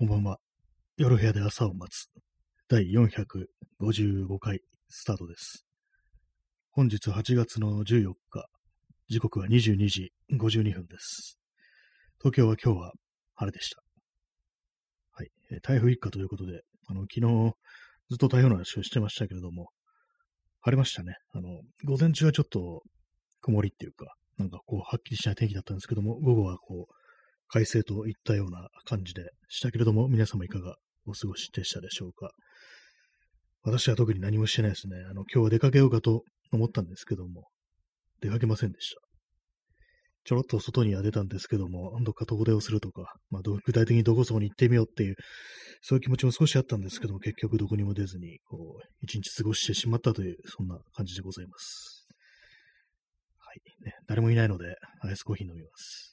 こんばんは。夜部屋で朝を待つ。第455回スタートです。本日8月の14日、時刻は22時52分です。東京は今日は晴れでした。はい。え台風一過ということで、あの、昨日ずっと台風の話をしてましたけれども、晴れましたね。あの、午前中はちょっと曇りっていうか、なんかこう、はっきりしない天気だったんですけども、午後はこう、快晴といったような感じでしたけれども、皆様いかがお過ごしでしたでしょうか？私は特に何もしてないですね。あの、今日は出かけようかと思ったんですけども、出かけませんでした。ちょろっと外には出たんですけども、どっか遠出をするとか、まあ、具体的にどこそこに行ってみようっていう、そういう気持ちも少しあったんですけども、結局どこにも出ずに、こう、一日過ごしてしまったという、そんな感じでございます。はい。ね、誰もいないので、アイスコーヒー飲みます。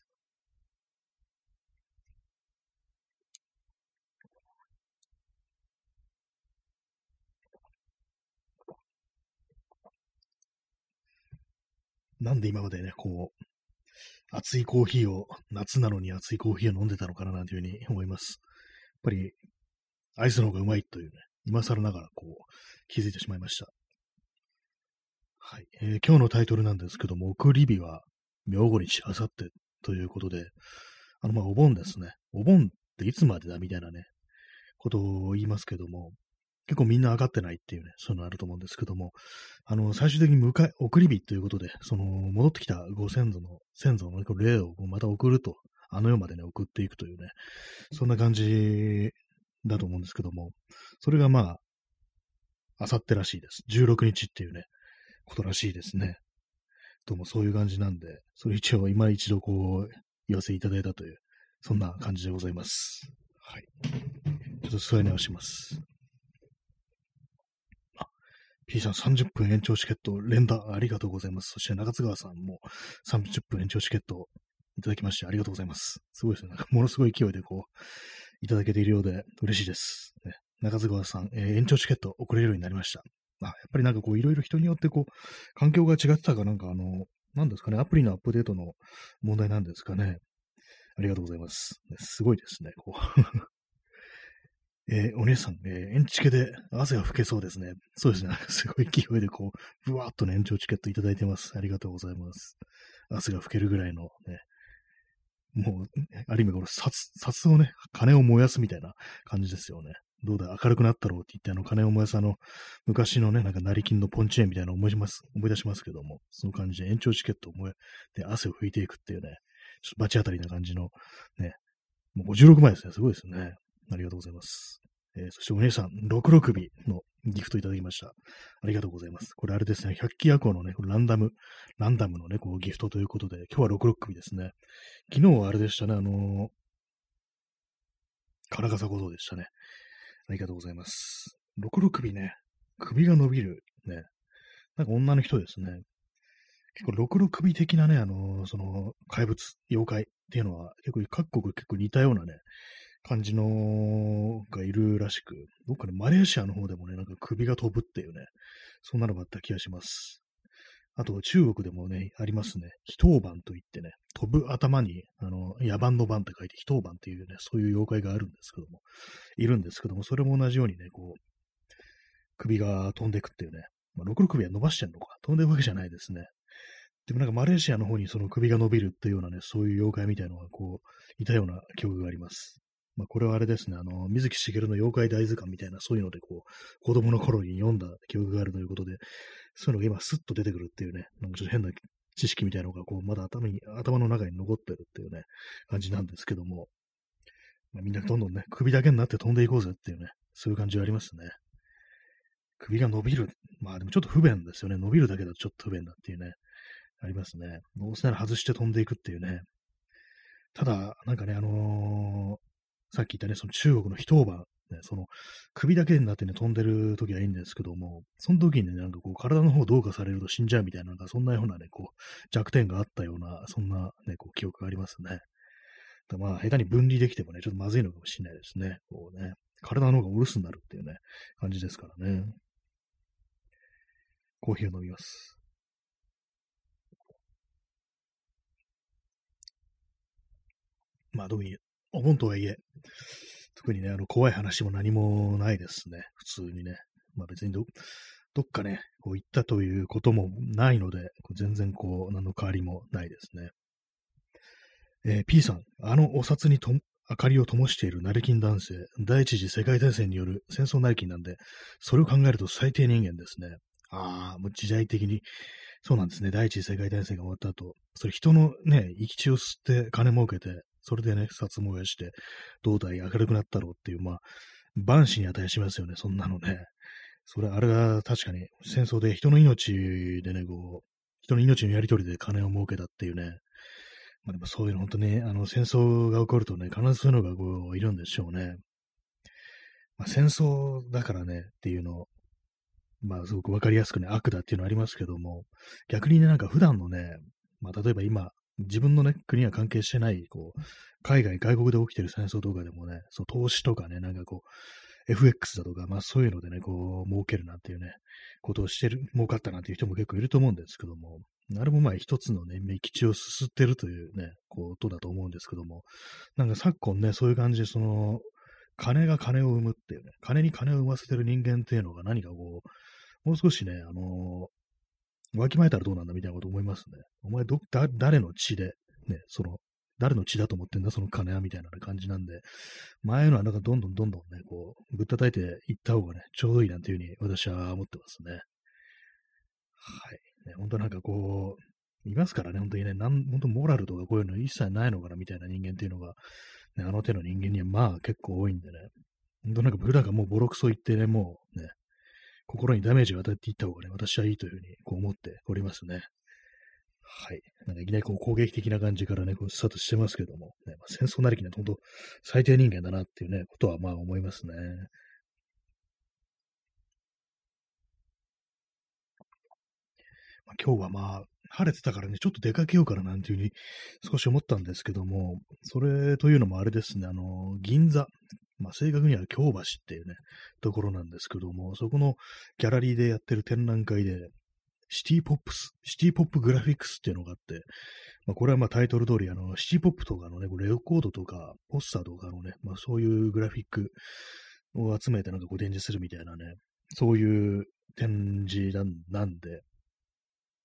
なんで今までね、こう、熱いコーヒーを、夏なのに熱いコーヒーを飲んでたのかななんていうふうに思います。やっぱり、アイスの方がうまいというね、今更ながらこう、気づいてしまいました。はい。えー今日のタイトルなんですけども、送り火は、明後日、あさってということで、あの、ま、お盆ですね。お盆っていつまでだみたいなね、ことを言いますけども、結構みんな上がってないっていうね、そういうのあると思うんですけども、あの、最終的に迎え、送り火ということで、その、戻ってきたご先祖の、先祖の、霊をまた送ると、あの世までね、送っていくというね、そんな感じだと思うんですけども、それがまあ、あさってらしいです。16日っていうね、ことらしいですね。どうもそういう感じなんで、それ一応今一度こう、言わせていただいたという、そんな感じでございます。はい。ちょっと座り直します。P さん30分延長チケット連打ありがとうございます。そして中津川さんも30分延長チケットいただきましてありがとうございます。すごいですね。なんかものすごい勢いでこう、いただけているようで嬉しいです。ね、中津川さん、えー延長チケット送れるようになりました。あ、やっぱりなんかこういろいろ人によってこう、環境が違ってたかなんかあの、なんですかね、アプリのアップデートの問題なんですかね。ありがとうございます。すごいですね、こう。えーお姉さん、えー、延チケで汗が拭けそうですね。そうですね。すごい勢いでこう、ぶわーっとね、延長チケットいただいてます。ありがとうございます。汗が拭けるぐらいのね、もう、ある意味これ、札、札をね、金を燃やすみたいな感じですよね。どうだ、明るくなったろうって言って、あの、金を燃やすあの、昔のね、なんか成金のポンチ円みたいなのを思います、思い出しますけども、その感じで延長チケットを燃え、で、汗を拭いていくっていうね、ちょっと罰当たりな感じの、ね、もう56枚ですね。すごいですね。ありがとうございます。えーそしてお姉さん、66首のギフトいただきました。ありがとうございます。これあれですね、百鬼夜行のね、ランダム、ランダムのね、こうギフトということで、今日は66首ですね。昨日はあれでしたね、あのー、金笠小僧でしたね。ありがとうございます。66首ね、首が伸びる、ね、なんか女の人ですね。結構66首的なね、あのーその、怪物、妖怪っていうのは、結構各国結構似たようなね、感じのがいるらしく、どっかでマレーシアの方でもね、なんか首が飛ぶっていうね、そんなのがあった気がします。あと中国でもね、ありますね。非当番といってね、飛ぶ頭に、あの、野蛮の番って書いて非当番っていうね、そういう妖怪があるんですけども、いるんですけども、それも同じようにね、こう、首が飛んでいくっていうね、まあ、6首は伸ばしてんのか、飛んでるわけじゃないですね。でもなんかマレーシアの方にその首が伸びるっていうようなね、そういう妖怪みたいなのがこう、いたような記憶があります。まあ、これはあれですね、あの、水木しげるの妖怪大図鑑みたいな、そういうので、こう、子供の頃に読んだ記憶があるということで、そういうのが今スッと出てくるっていうね、なんかちょっと変な知識みたいなのが、こう、まだ頭に、頭の中に残ってるっていうね、感じなんですけども、まあ、みんなどんどんね、首だけになって飛んでいこうぜっていうね、そういう感じはありますね。首が伸びる。まあでもちょっと不便ですよね。伸びるだけだとちょっと不便だっていうね、ありますね。どうせなら外して飛んでいくっていうね。ただ、なんかね、あのーさっき言ったね、その中国の非当番、ね、その首だけになってね、飛んでる時はいいんですけども、その時にね、なんかこう、体の方どうかされると死んじゃうみたいな、なんかそんなようなね、こう、弱点があったような、そんなね、こう、記憶がありますね。だまあ、下手に分離できてもね、ちょっとまずいのかもしれないですね。こうね、体の方がお留守になるっていうね、感じですからね。コーヒーを飲みます。まあ、特に、お盆とはいえ、特にね、あの、怖い話も何もないですね。普通にね。まあ別にど、どっかね、こう行ったということもないので、全然こう、何の変わりもないですね。えー、P さん、あのお札にと明かりを灯している成金男性、第一次世界大戦による戦争成金なんで、それを考えると最低人間ですね。ああ、もう時代的に、そうなんですね。第一次世界大戦が終わった後、それ人のね、生き血を吸って金儲けて、それでね、札燃やして、胴体明るくなったろうっていう、まあ、万死に値しますよね、そんなのね。それ、あれが確かに戦争で人の命でね、こう、人の命のやり取りで金を儲けたっていうね、まあでもそういうの本当ね、あの戦争が起こるとね、必ずそういうのがこういるんでしょうね。まあ、戦争だからねっていうの、まあすごくわかりやすくね、悪だっていうのありますけども、逆にね、なんか普段のね、まあ例えば今、自分のね、国は関係してない、こう、海外、外国で起きてる戦争とかでもね、そう投資とかね、なんかこう、FX だとか、まあそういうのでね、こう、儲けるなんていうね、ことをしてる、儲かったなんていう人も結構いると思うんですけども、あれもまあ一つのね、目吉をすすってるというね、ことだと思うんですけども、なんか昨今ね、そういう感じで、その、金が金を生むっていうね、金に金を生ませてる人間っていうのが何かこう、もう少しね、あの、わきまえたらどうなんだみたいなこと思いますね。お前ど、だ、誰の血で、ね、その、誰の血だと思ってんだ、その金は、みたいな感じなんで、前のはなんかどんどんどんどんね、こう、ぶったたいていった方がね、ちょうどいいなんていうふうに私は思ってますね。はい。ね、本当なんかこう、いますからね、本当にね、なん、本当モラルとかこういうの一切ないのかなみたいな人間っていうのが、ね、あの手の人間にはまあ結構多いんでね、本当なんか普段がもうボロクソ言ってね、もうね、心にダメージを与えていった方がね、私はいいというふうにこう思っておりますね。はい。なんかいきなりこう攻撃的な感じからね、こうスタートしてますけども、ねまあ、戦争なりきな本当最低人間だなっていうね、ことはまあ思いますね。まあ、今日はまあ、晴れてたからね、ちょっと出かけようかななんていうふうに少し思ったんですけども、それというのもあれですね、あの、銀座、まあ、正確には京橋っていうね、ところなんですけども、そこのギャラリーでやってる展覧会で、シティポップス、シティポップグラフィックスっていうのがあって、まあ、これはまあタイトル通り、あの、シティポップとかのね、レコードとか、ポスターとかのね、まあそういうグラフィックを集めてなんかこう展示するみたいなね、そういう展示なんで、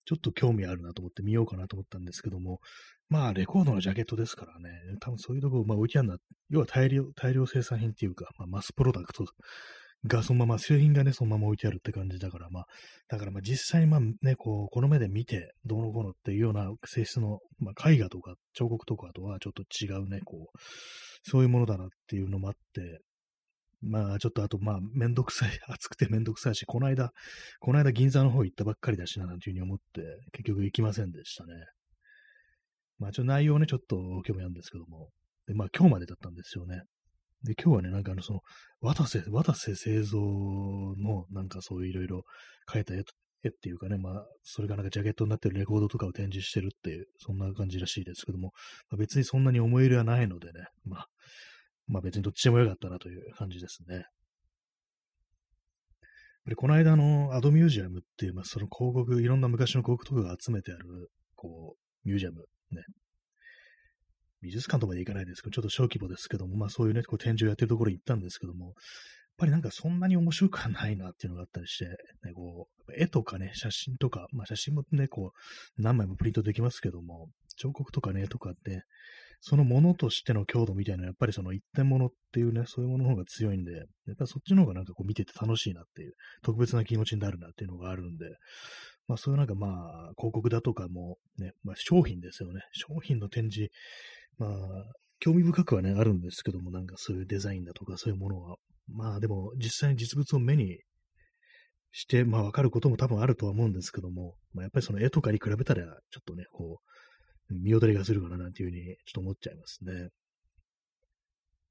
ちょっと興味あるなと思って見ようかなと思ったんですけども、まあ、レコードのジャケットですからね、多分そういうとこ、まあ、置いてあるのは、要は大量、大量生産品っていうか、まあ、マスプロダクトがそのまま、製品がね、そのまま置いてあるって感じだから、まあ、だからまあ実際まあね、こう、この目で見て、どうのこうのっていうような性質の、まあ、絵画とか彫刻とかとはちょっと違うね、こう、そういうものだなっていうのもあって、まあ、ちょっとあと、まあ、めんどくさい、暑くてめんどくさいし、この間、この間銀座の方行ったばっかりだしな、なんていうふうに思って、結局行きませんでしたね。まあ、ちょっと内容ね、ちょっと興味あるんですけども。で、まあ、今日までだったんですよね。で、今日はね、なんかあの、その、渡瀬、渡瀬製造の、なんかそういういろいろ描いた絵絵っていうかね、まあ、それがなんかジャケットになってるレコードとかを展示してるっていう、そんな感じらしいですけども、まあ、別にそんなに思い入れはないのでね、まあ、まあ別にどっちでもよかったなという感じですね。でこの間のアドミュージアムっていう、まあ、その広告、いろんな昔の広告とかが集めてある、こう、ミュージアム、ね。美術館とかで行かないですけど、ちょっと小規模ですけども、まあそういうね、こう展示をやってるところに行ったんですけども、やっぱりなんかそんなに面白くはないなっていうのがあったりして、ね、こう、絵とかね、写真とか、まあ写真もね、こう、何枚もプリントできますけども、彫刻とかね、とかって、そのものとしての強度みたいな、やっぱりその一点物っていうね、そういうものの方が強いんで、やっぱりそっちの方がなんかこう見てて楽しいなっていう、特別な気持ちになるなっていうのがあるんで、まあそういうなんかまあ、広告だとかもね、まあ商品ですよね。商品の展示、まあ、興味深くはね、あるんですけども、なんかそういうデザインだとかそういうものは、まあでも実際に実物を目にして、まあわかることも多分あるとは思うんですけども、まあやっぱりその絵とかに比べたら、ちょっとね、こう、見劣りがするかななんていうふうにちょっと思っちゃいますね。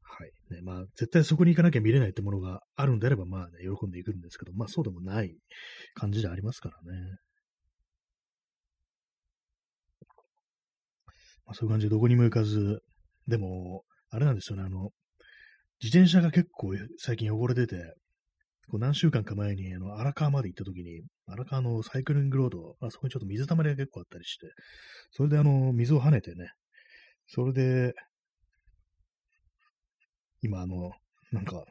はい。ね、まあ、絶対そこに行かなきゃ見れないってものがあるんであれば、まあね、喜んでいくんですけど、まあそうでもない感じでありますからね。まあそういう感じでどこにも行かず、でも、あれなんですよね、あの、自転車が結構最近汚れてて、こう何週間か前にあの荒川まで行った時に、荒川のサイクリングロード、あそこにちょっと水たまりが結構あったりして、それであの水を跳ねてね、それで、今あの、なんか、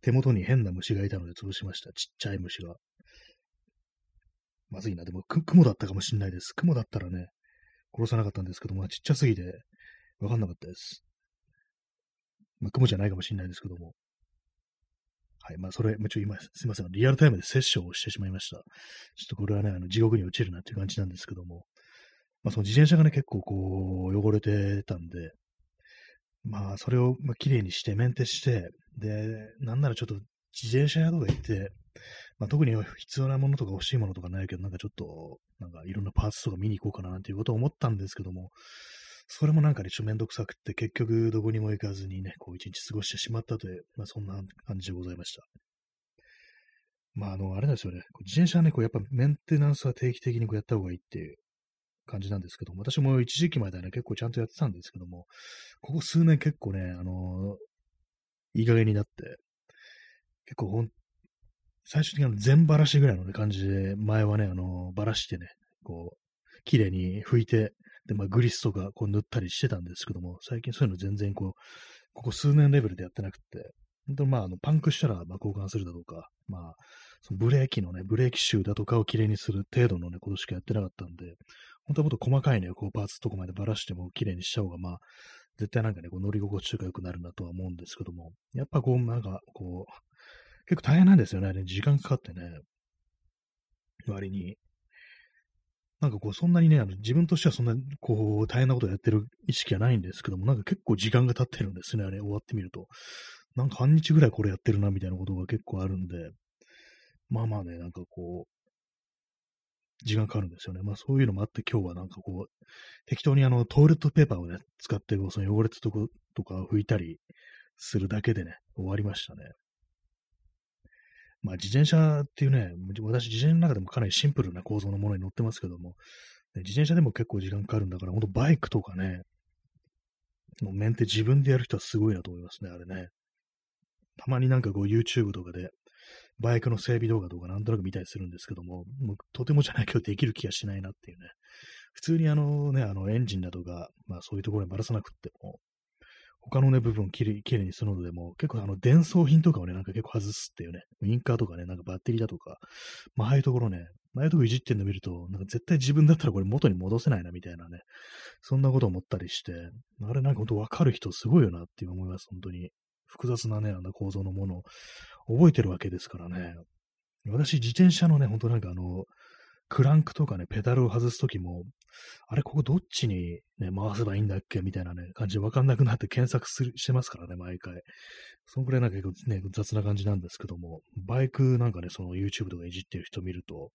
手元に変な虫がいたので潰しました。ちっちゃい虫が。まずいな。でも、雲だったかもしれないです。雲だったらね、殺さなかったんですけども、ちっちゃすぎて、わかんなかったです。まあ、雲じゃないかもしれないですけども。はい。まあ、それ、もちょ今、すいません。リアルタイムでセッションをしてしまいました。ちょっとこれはね、あの地獄に落ちるなっていう感じなんですけども。まあ、その自転車がね、結構こう、汚れてたんで、まあ、それを、まあ、綺麗にして、メンテして、で、なんならちょっと自転車屋とか行って、まあ、特に必要なものとか欲しいものとかないけど、なんかちょっと、なんかいろんなパーツとか見に行こうかななんていうことを思ったんですけども、それもなんかね、ちょっとめんどくさくって、結局どこにも行かずにね、こう一日過ごしてしまったという、まあそんな感じでございました。まああの、あれなんですよね、自転車はね、こうやっぱメンテナンスは定期的にこうやった方がいいっていう感じなんですけども、私も一時期まではね、結構ちゃんとやってたんですけども、ここ数年結構ね、あのいい加減になって、結構ほん、最終的に全ばらしぐらいの、ね、感じで、前はね、あのばらしてね、こう、綺麗に拭いて、で、まあ、グリスとかこう塗ったりしてたんですけども、最近そういうの全然こう、ここ数年レベルでやってなくて、本当まあ、あの、パンクしたら、まあ、交換するだとか、まあ、そのブレーキのね、ブレーキシューだとかをきれいにする程度のね、ことしかやってなかったんで、本当はもっと細かいね、こう、パーツとかまでばらしてもきれいにした方が、まあ、絶対なんかね、こう乗り心地とか良くなるなとは思うんですけども、やっぱこう、なんか、こう、結構大変なんですよね、時間かかってね、割に。なんかこう、そんなにね、あの自分としてはそんな、こう、大変なことをやってる意識はないんですけども、なんか結構時間が経ってるんですね、あれ、終わってみると。なんか半日ぐらいこれやってるな、みたいなことが結構あるんで、まあまあね、なんかこう、時間かかるんですよね。まあそういうのもあって今日はなんかこう、適当にあのトイレットペーパーをね、使ってその汚れたとことか拭いたりするだけでね、終わりましたね。まあ自転車っていうね、私自転車の中でもかなりシンプルな構造のものに乗ってますけども、自転車でも結構時間かかるんだから、ほんとバイクとかね、の面って自分でやる人はすごいなと思いますね、あれね。たまになんかこう YouTube とかで、バイクの整備動画とかなんとなく見たりするんですけども、もうとてもじゃないけどできる気がしないなっていうね。普通にあのね、あのエンジンだとか、まあそういうところにばらさなくっても、他のね、部分をきれいきれいにするのでも、結構あの伝送品とかをね、なんか結構外すっていうね、ウィンカーとかね、なんかバッテリーだとか、まあああいうところね、ああいうとこいじってんの見ると、なんか絶対自分だったらこれ元に戻せないなみたいなね、そんなこと思ったりして、あれなんかほんとわかる人すごいよなって思います、本当に。複雑なね、あの構造のものを覚えてるわけですからね。私、自転車のね、ほんとなんかあの、クランクとかね、ペダルを外すときも、あれ、ここどっちにね、回せばいいんだっけみたいなね、感じでわかんなくなって検索するしてますからね、毎回。そんくらいなんか結構ね、雑な感じなんですけども、バイクなんかね、その YouTube とかいじってる人見ると、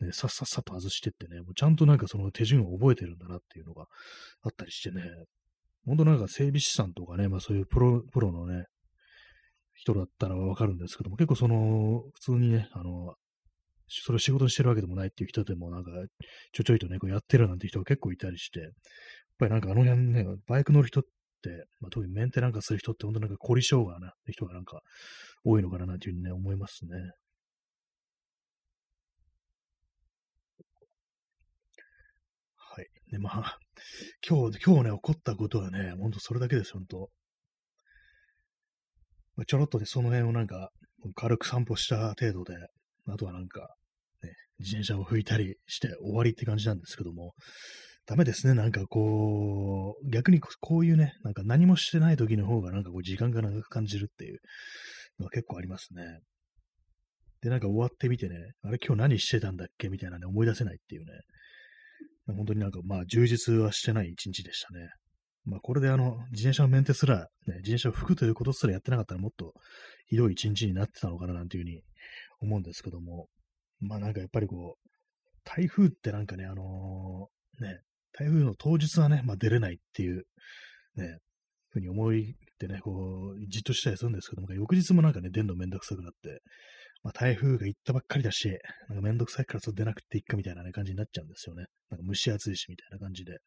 ね、さっさっさと外してってね、もうちゃんとなんかその手順を覚えてるんだなっていうのがあったりしてね、ほんとなんか整備士さんとかね、まあそういうプロ、プロのね、人だったらわかるんですけども、結構その、普通にね、あの、それを仕事にしてるわけでもないっていう人でも、なんか、ちょちょいとね、こうやってるなんて人が結構いたりして、やっぱりなんかあの辺ね、バイク乗る人って、まあ、特にメンテなんかする人って、本当なんか凝り性がな、人がなんか多いのかななんていうふうにね、思いますね。はい。で、まあ、今日、今日ね、起こったことはね、ほんとそれだけです、ほんと。ちょろっとでその辺をなんか、軽く散歩した程度で、あとはなんか、自転車を拭いたりして終わりって感じなんですけども、ダメですね。なんかこう、逆にこういうね、なんか何もしてない時の方がなんかこう時間が長く感じるっていうのは結構ありますね。で、なんか終わってみてね、あれ今日何してたんだっけ？みたいなね、思い出せないっていうね。本当になんかまあ充実はしてない一日でしたね。まあ、これであの、自転車のメンテすら、ね、自転車を拭くということすらやってなかったらもっとひどい一日になってたのかななんていうふうに思うんですけども、まあなんかやっぱりこう、台風ってなんかね、あのー、ね、台風の当日はね、まあ出れないっていう、ね、ふうに思いってね、こう、じっとしたりするんですけども、翌日もなんかね、出んのめんどくさくなって、まあ台風が行ったばっかりだし、なんかめんどくさいからそう出なくていいかみたいなね、感じになっちゃうんですよね。なんか蒸し暑いしみたいな感じで。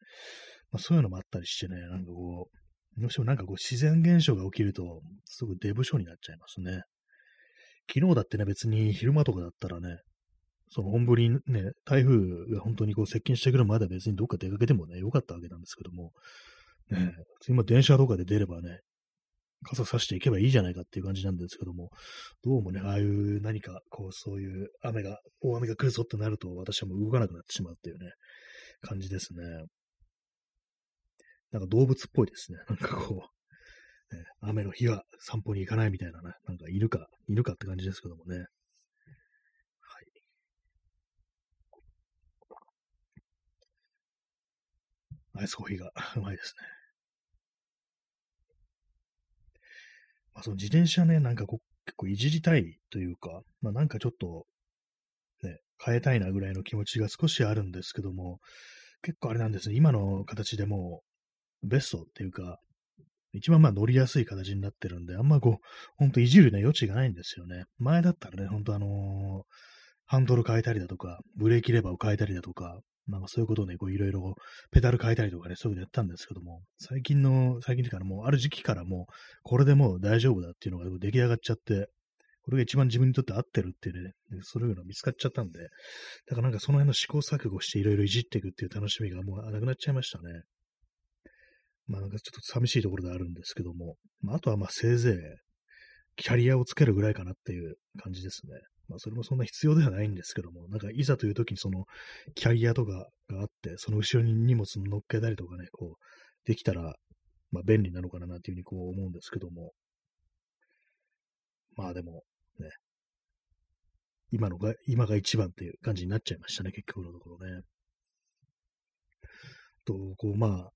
まあ、そういうのもあったりしてね、なんかこう、どうしてもなんかこう自然現象が起きると、すぐデブ症になっちゃいますね。昨日だってね、別に昼間とかだったらね、その本降りね、台風が本当にこう接近してくるまで別にどっか出かけてもね、よかったわけなんですけども、ね、今電車とかで出ればね、傘差していけばいいじゃないかっていう感じなんですけども、どうもね、ああいう何か、こう、そういう雨が、大雨が来るぞってなると、私はもう動かなくなってしまうっていうね、感じですね。なんか動物っぽいですね。なんかこう、ね、雨の日は散歩に行かないみたいなね、なんか犬か、犬かって感じですけどもね。アイスコーヒーが うまいですね。まあ、その自転車ね、なんかこう結構いじりたいというか、まあなんかちょっと、ね、変えたいなぐらいの気持ちが少しあるんですけども、結構あれなんですね、今の形でもベストっていうか、一番まあ乗りやすい形になってるんで、あんまこう、ほんといじるね、余地がないんですよね。前だったらね、ほんとあのー、ハンドル変えたりだとか、ブレーキレバーを変えたりだとか、なんかそういうことをね、こういろいろペダル変えたりとかね、そういうのやったんですけども、最近の、最近からもうある時期からもう、これでもう大丈夫だっていうのが出来上がっちゃって、これが一番自分にとって合ってるっていうね、そういうの見つかっちゃったんで、だからなんかその辺の試行錯誤していろいろいじっていくっていう楽しみがもうなくなっちゃいましたね。まあなんかちょっと寂しいところであるんですけども、まああとはまあせいぜいキャリアをつけるぐらいかなっていう感じですね。まあ、それもそんな必要ではないんですけども、なんかいざという時にそのキャリアとかがあって、その後ろに荷物乗っけたりとかね、こう、できたら、まあ便利なのかななんていうふうにこう思うんですけども、まあでも、ね、今のが、今が一番っていう感じになっちゃいましたね、結局のところね。と、こう、まあ、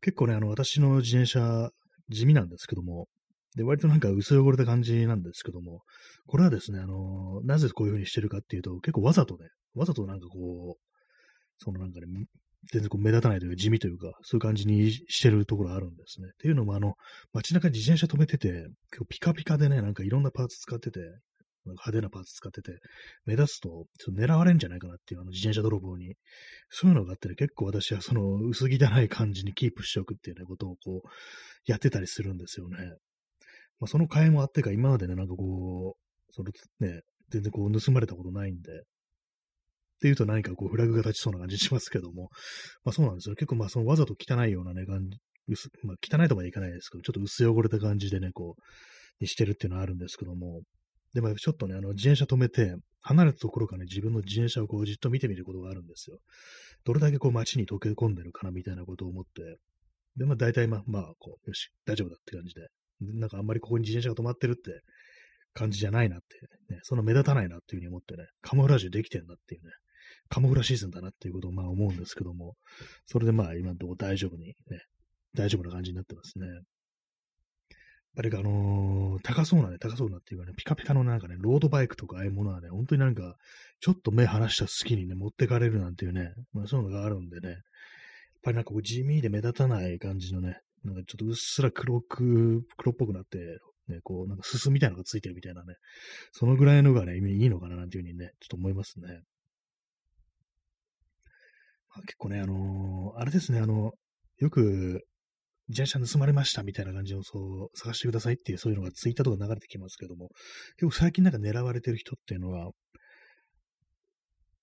結構ね、あの、私の自転車、地味なんですけども、で、割となんか薄汚れた感じなんですけども、これはですね、あのー、なぜこういう風にしてるかっていうと、結構わざとね、わざとなんかこう、そのなんかね、全然こう目立たないというか地味というか、そういう感じにしてるところあるんですね。っていうのも、あの、街中に自転車止めてて、結構ピカピカでね、なんかいろんなパーツ使ってて、派手なパーツ使ってて、目立つと、ちょっと狙われんじゃないかなっていう、あの自転車泥棒に。そういうのがあってね、結構私はその薄汚い感じにキープしておくっていうね、ことをこう、やってたりするんですよね。まあ、その替えもあってか、今までね、なんかこう、そのね、全然こう盗まれたことないんで、っていうと何かこうフラグが立ちそうな感じしますけども、まあそうなんですよ。結構まあそのわざと汚いようなね、感じ、まあ汚いとまでいかないですけど、ちょっと薄汚れた感じでね、こう、にしてるっていうのはあるんですけども、でもちょっとね、あの自転車止めて、離れたところからね、自分の自転車をこうじっと見てみることがあるんですよ。どれだけこう街に溶け込んでるかなみたいなことを思って、で、まあ大体まあ、まあ、こう、よし、大丈夫だって感じで、なんかあんまりここに自転車が止まってるって感じじゃないなって、ね、その目立たないなっていうふうに思ってね、カモフラージュできてんだっていうね、カモフラシーズンだなっていうことをまあ思うんですけども、それでまあ今のところ大丈夫にね、大丈夫な感じになってますね。やっぱりあのー、高そうなね、高そうなっていうかね、ピカピカのなんかね、ロードバイクとかああいうものはね、本当になんか、ちょっと目離した隙にね、持ってかれるなんていうね、まあそういうのがあるんでね、やっぱりなんかこう地味で目立たない感じのね、なんかちょっとうっすら黒く、黒っぽくなって、ね、こう、なんかすすみたいなのがついてるみたいなね、そのぐらいのがね、いいのかななんていうふうにね、ちょっと思いますね。まあ、結構ね、あのー、あれですね、あの、よく、自転車盗まれましたみたいな感じの、そう、探してくださいっていう、そういうのがツイッターとか流れてきますけども、結構最近なんか狙われてる人っていうのは、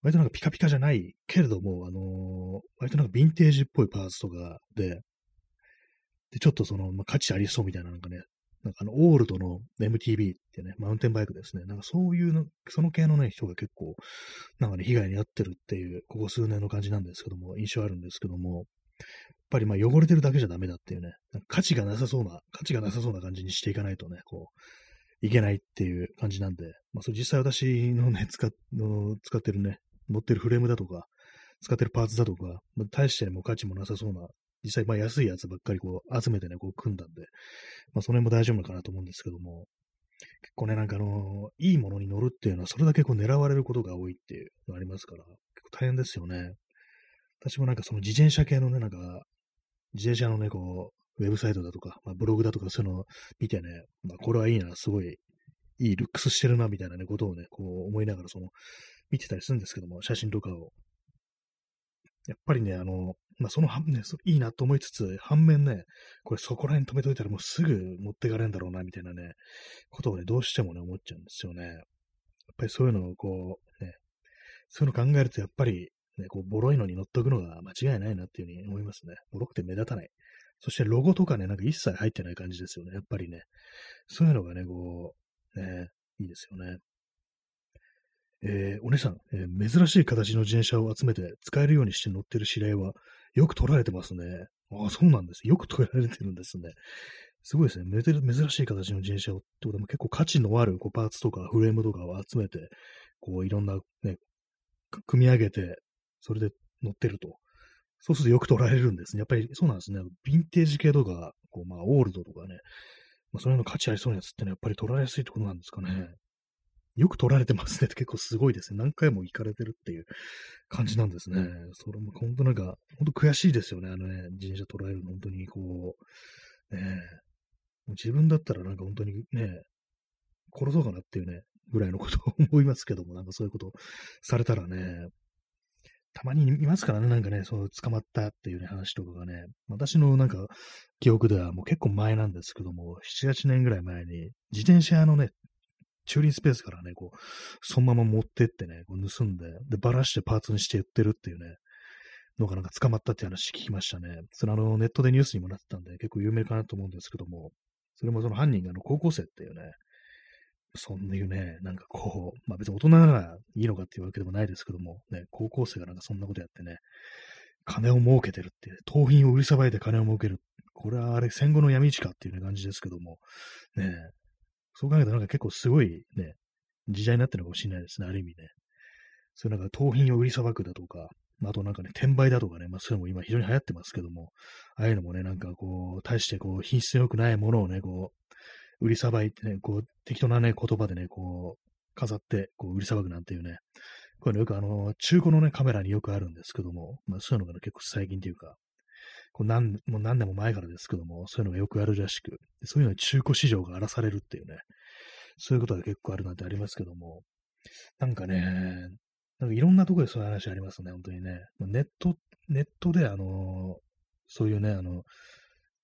割となんかピカピカじゃないけれども、あのー、割となんかヴィンテージっぽいパーツとかで、で、ちょっとその、まあ、価値ありそうみたいな、なんかね、なんかあの、オールドの MTB ってね、マウンテンバイクですね。なんかそういうの、その系のね、人が結構、なんかね、被害に遭ってるっていう、ここ数年の感じなんですけども、印象あるんですけども、やっぱりまあ汚れてるだけじゃダメだっていうね、価値がなさそうな、価値がなさそうな感じにしていかないとね、こう、いけないっていう感じなんで、まあそれ実際私のね、使の使ってるね、持ってるフレームだとか、使ってるパーツだとか、まあ、大して、もう価値もなさそうな実際、まあ安いやつばっかりこう集めてね、こう組んだんで、まあその辺も大丈夫かなと思うんですけども、結構ね、なんかあのいいものに乗るっていうのは、それだけこう狙われることが多いっていうのがありますから、結構大変ですよね。私もなんかその自転車系のね、なんか、自転車のね、こう、ウェブサイトだとか、まあ、ブログだとかそういうのを見てね、まあこれはいいな、すごいいいルックスしてるな、みたいなね、ことをね、こう思いながら、その、見てたりするんですけども、写真とかを。やっぱりね、あの、まあ、その反面、いいなと思いつつ、反面ね、これそこら辺止めといたらもうすぐ持ってかれんだろうな、みたいなね、ことをね、どうしてもね、思っちゃうんですよね。やっぱりそういうのをこう、ね、そういうの考えると、やっぱり、ね、こう、ボロいのに乗っとくのが間違いないなっていうふうに思いますね。ボロくて目立たない。そしてロゴとかね、なんか一切入ってない感じですよね。やっぱりね。そういうのがね、こう、ね、いいですよね。えー、お姉さん、えー、珍しい形の自転車を集めて使えるようにして乗ってる指令はよく取られてますね。ああ、そうなんです。よく取られてるんですね。すごいですね。珍しい形の自転車をってことも結構価値のあるこうパーツとかフレームとかを集めて、こういろんなね、組み上げて、それで乗ってると。そうするとよく取られるんですね。やっぱりそうなんですね。ヴィンテージ系とか、こうまあオールドとかね、まあ、それの価値ありそうなやつってね、やっぱり取られやすいってことなんですかね。よく取られてますねって結構すごいですね。何回も行かれてるっていう感じなんですね。それも本当なんか、本当悔しいですよね。あのね、自転車取られるの本当にこう、ね自分だったらなんか本当にね、殺そうかなっていうね、ぐらいのことを思いますけども、なんかそういうことされたらね、たまにいますからね、なんかね、そう、捕まったっていうね、話とかがね、私のなんか、記憶ではもう結構前なんですけども、7、8年ぐらい前に、自転車のね、駐輪スペースからね、こう、そのまま持ってってね、こう盗んで、で、ばらしてパーツにして売ってるっていうね、のがなんか捕まったって話聞きましたね。それあの、ネットでニュースにもなってたんで、結構有名かなと思うんですけども、それもその犯人があの、高校生っていうね、そういうね、なんかこう、まあ別に大人ならいいのかっていうわけでもないですけども、ね、高校生がなんかそんなことやってね、金を儲けてるっていう、盗品を売りさばいて金を儲ける。これはあれ戦後の闇市かっていう、感じですけども、ね、そう考えたらなんか結構すごいね、時代になってるのかもしれないですね、ある意味ね。そういうなんか盗品を売りさばくだとか、あとなんかね、転売だとかね、まあそういうのも今非常に流行ってますけども、ああいうのもね、なんかこう、大してこう、品質良くないものをね、こう、売りさばいてね、こう、適当なね、言葉でね、こう、飾って、こう、売りさばくなんていうね、こういうのよくあの、中古のね、カメラによくあるんですけども、まあそういうのが、ね、結構最近というか、こう何、もう何年も前からですけども、そういうのがよくあるらしく、そういうのに中古市場が荒らされるっていうね、そういうことが結構あるなんてありますけども、なんかね、なんかいろんなところでそういう話ありますね、本当にね。ネット、ネットであの、そういうね、あの、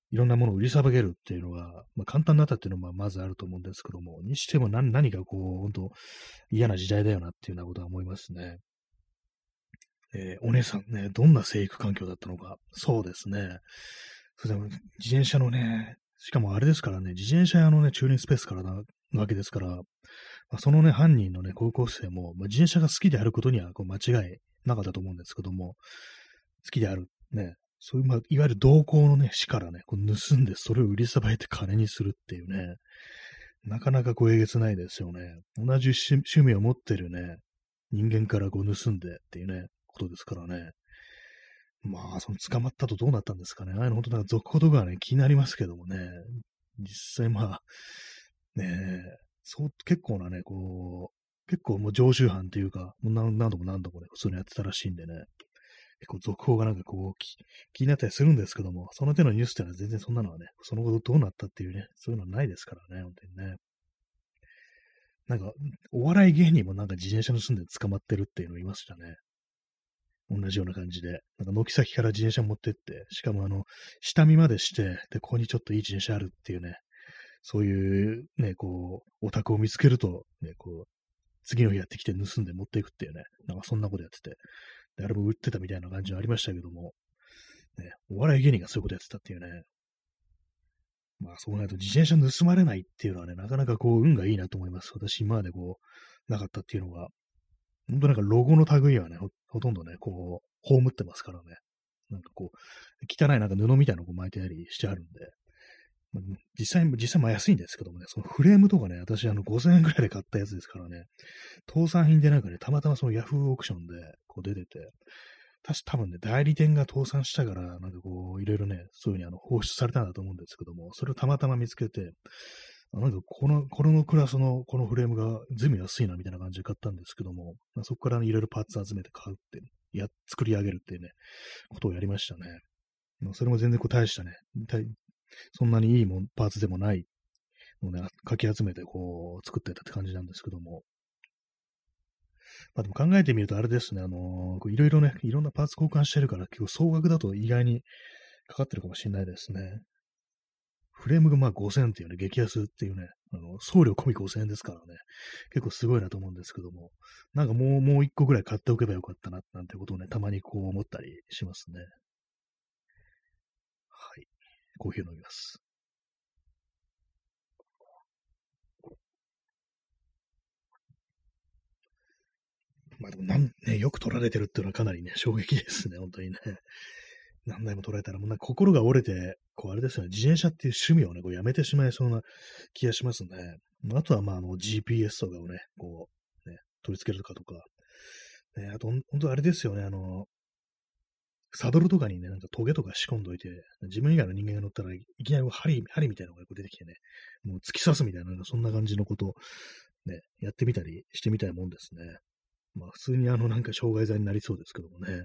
いろんなものを売りさばけるっていうのが、まあ、簡単になったっていうのはまずあると思うんですけども、にしても何何かこう、本当嫌な時代だよなっていうようなことは思いますね。えー、お姉さんね、どんな生育環境だったのか。そうですね。それでも自転車のね、しかもあれですからね、自転車屋のね、駐輪スペースからなわけですから、まあ、そのね、犯人のね、高校生も、まあ、自転車が好きであることにはこう間違いなかったと思うんですけども、好きである。ね、そういう、まあ、いわゆる同行のね、死からね、こう盗んでそれを売りさばいて金にするっていうね、なかなかこうえげつないですよね。同じ趣味を持ってるね、人間からこう盗んでっていうね、ことですからね。まあ、その捕まったとどうなったんですかね。ああいうの本当なんか続報とかね、気になりますけどもね。実際まあ、ねえそう、結構なね、こう、結構もう常習犯っていうか、もう何度も何度もね、普通にやってたらしいんでね。結構続報がなんかこう気になったりするんですけども、その手のニュースっていうのは全然そんなのはね、その後どうなったっていうね、そういうのはないですからね、本当にね。なんか、お笑い芸人もなんか自転車盗んで捕まってるっていうのをいましたね。同じような感じで。なんか軒先から自転車持ってって、しかもあの、下見までして、で、ここにちょっといい自転車あるっていうね、そういうね、こう、オタクを見つけると、ね、こう、次の日やってきて盗んで持っていくっていうね、なんかそんなことやってて、で、あれも売ってたみたいな感じはありましたけども、ね、お笑い芸人がそういうことやってたっていうね。まあ、そうなると自転車盗まれないっていうのはね、なかなかこう、運がいいなと思います。私、今までこう、なかったっていうのが、本当なんかロゴの類はねほ、ほとんどね、こう、葬ってますからね。なんかこう、汚いなんか布みたいなのを巻いてありしてあるんで、実際、実際も安いんですけどもね、そのフレームとかね、私あの5000円くらいで買ったやつですからね、倒産品でなんかね、たまたまそのヤフーオークションでこう出てて、確か多分ね、代理店が倒産したから、なんかこう、いろいろね、そういうふうにあの放出されたんだと思うんですけども、それをたまたま見つけて、なんかこの、このクラスのこのフレームが随分安いなみたいな感じで買ったんですけども、まあ、そこからいろいろパーツ集めて買うって、や、作り上げるっていうね、ことをやりましたね。まあ、それも全然こう大したね、そんなにいいもんパーツでもないのをね、かき集めてこう作ってたって感じなんですけども。まあでも考えてみるとあれですね、あのー、いろいろね、いろんなパーツ交換してるから、結構総額だと意外にかかってるかもしれないですね。フレームがまあ5000っていうね、激安っていうね、あの、送料込み5000円ですからね、結構すごいなと思うんですけども、なんかもう、もう一個ぐらい買っておけばよかったな、なんてことをね、たまにこう思ったりしますね。はい。コーヒー飲みます。まあでもなん、ね、よく取られてるっていうのはかなりね、衝撃ですね、本当にね。何台も取られたら、もうなんか心が折れて、こうあれですよね、自転車っていう趣味をね、こうやめてしまいそうな気がしますね。あとはまあ、あの GPS とかをね、こう、ね、取り付けるとかとか。ね、あと、本当あれですよね、あの、サドルとかにね、なんかトゲとか仕込んどいて、自分以外の人間が乗ったらいきなり針、針みたいなのが出てきてね、もう突き刺すみたいな、そんな感じのことをね、やってみたりしてみたいもんですね。まあ普通にあのなんか障害罪になりそうですけどもね。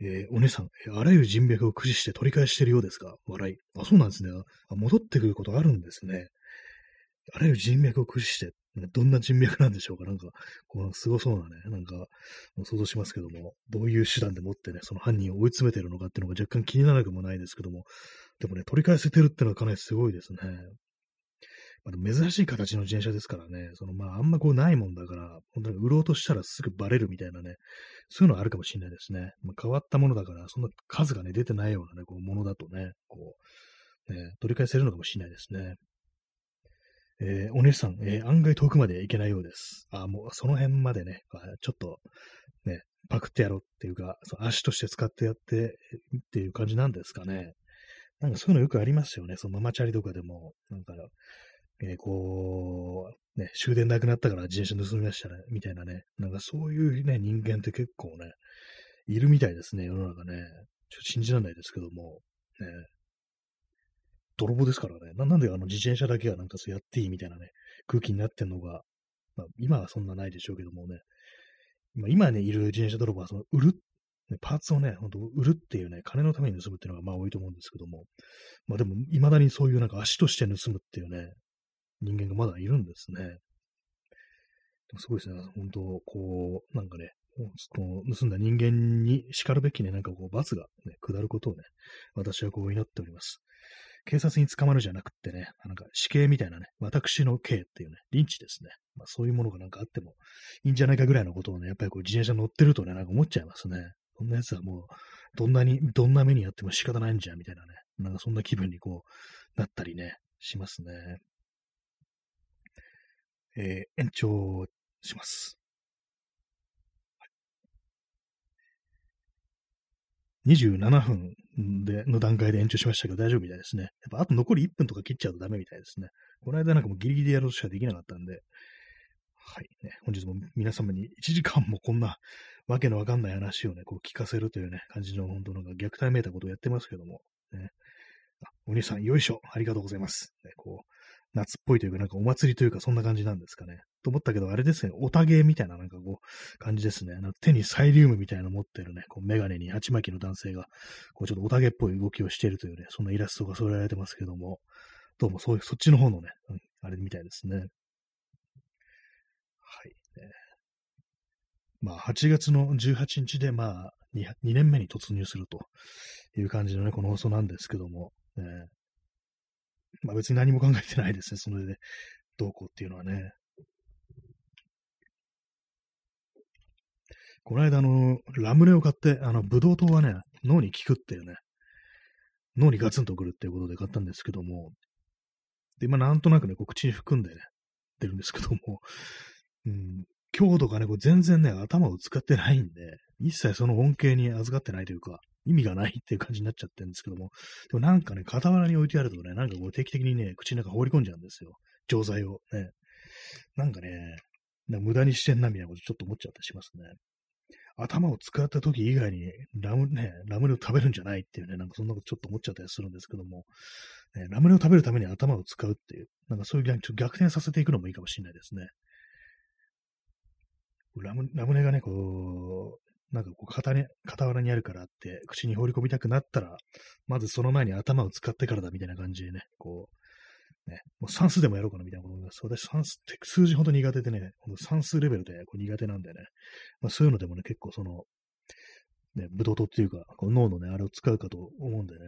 えー、お姉さん、あらゆる人脈を駆使して取り返しているようですか？笑い。あ、そうなんですね。あ戻ってくることあるんですね。あらゆる人脈を駆使して、どんな人脈なんでしょうか？なんか、このすごそうなね、なんか、想像しますけども、どういう手段でもってね、その犯人を追い詰めてるのかっていうのが若干気にならなくもないですけども、でもね、取り返せてるってのはかなりすごいですね。まあ、珍しい形の自転車ですからね、そのまああんまこうないもんだから、本当に売ろうとしたらすぐバレるみたいなね、そういうのはあるかもしれないですね。まあ、変わったものだから、そんな数がね、出てないようなね、こうものだとね、こう、ね、取り返せるのかもしれないですね。えー、お姉さん、えー、案外遠くまで行けないようです。あ、もうその辺までね、ちょっと、ね、パクってやろうっていうか、その足として使ってやってっていう感じなんですかね。なんかそういうのよくありますよね。そのママチャリとかでも、なんか、えー、こう、ね、終電なくなったから自転車盗みましたね、みたいなね。なんかそういうね、人間って結構ね、いるみたいですね、世の中ね。ちょっと信じられないですけども、ね。泥棒ですからね。ななんであの自転車だけはなんかそうやっていいみたいなね、空気になってんのが、まあ、今はそんなないでしょうけどもね。今今ね、いる自転車泥棒はその売る、パーツをね、ほんと売るっていうね、金のために盗むっていうのがまあ多いと思うんですけども。まあでも、未だにそういうなんか足として盗むっていうね、人間がまだいるんですね。すごいですね。本当こう、なんかね、この盗んだ人間に叱るべきね、なんかこう、罰がね、下ることをね、私はこう祈っております。警察に捕まるじゃなくってね、なんか死刑みたいなね、私の刑っていうね、リンチですね。まあそういうものがなんかあってもいいんじゃないかぐらいのことをね、やっぱりこう自転車乗ってるとね、なんか思っちゃいますね。こんなやつはもう、どんなに、どんな目にやっても仕方ないんじゃ、みたいなね。なんかそんな気分にこう、なったりね、しますね。えー、延長します。27分での段階で延長しましたけど大丈夫みたいですね。やっぱあと残り1分とか切っちゃうとダメみたいですね。この間なんかもうギリギリやろうとしかできなかったんで、はい、ね。本日も皆様に1時間もこんなわけのわかんない話をね、こう聞かせるというね、感じの本当の虐待めいたことをやってますけども、ね。あお兄さん、よいしょ。ありがとうございます。ね、こう、夏っぽいというか、なんかお祭りというか、そんな感じなんですかね。と思ったけど、あれですね、おたげみたいななんかこう、感じですね。手にサイリウムみたいなの持ってるね、こうメガネに鉢巻きの男性が、こうちょっとおたげっぽい動きをしているというね、そんなイラストが添えられてますけども、どうもそういう、そっちの方のね、うん、あれみたいですね。はい。まあ、8月の18日で、まあ2、2年目に突入するという感じのね、この放送なんですけども、ね、まあ別に何も考えてないですね、それで、どうこうっていうのはね。この間、あの、ラムネを買って、あの、ブドウ糖はね、脳に効くっていうね、脳にガツンとくるっていうことで買ったんですけども、で、今なんとなくね、こう口に含んでね、出るんですけども、うん、強度がね、こう全然ね、頭を使ってないんで、一切その恩恵に預かってないというか、意味がないっていう感じになっちゃってるんですけども、でもなんかね、傍らに置いてあるとね、なんかこう定期的にね、口の中放り込んじゃうんですよ。錠剤をね。なんかね、な無駄にしてんなみたいなことちょっと思っちゃったりしますね。頭を使った時以外にラム,、ね、ラムネを食べるんじゃないっていうね、なんかそんなことちょっと思っちゃったりするんですけども、ね、ラムネを食べるために頭を使うっていう、なんかそういう逆逆転させていくのもいいかもしれないですね。ラムラムネがね、こうなんかこう、肩ね、傍らにあるからって、口に放り込みたくなったら、まずその前に頭を使ってからだみたいな感じでね、こう、ね、もう算数でもやろうかなみたいなこと思います。私算数って数字ほど苦手でね、算数レベルでこう苦手なんでね、まあ、そういうのでもね、結構その、ね、ブドウ糖っていうか、こう脳のね、あれを使うかと思うんでね、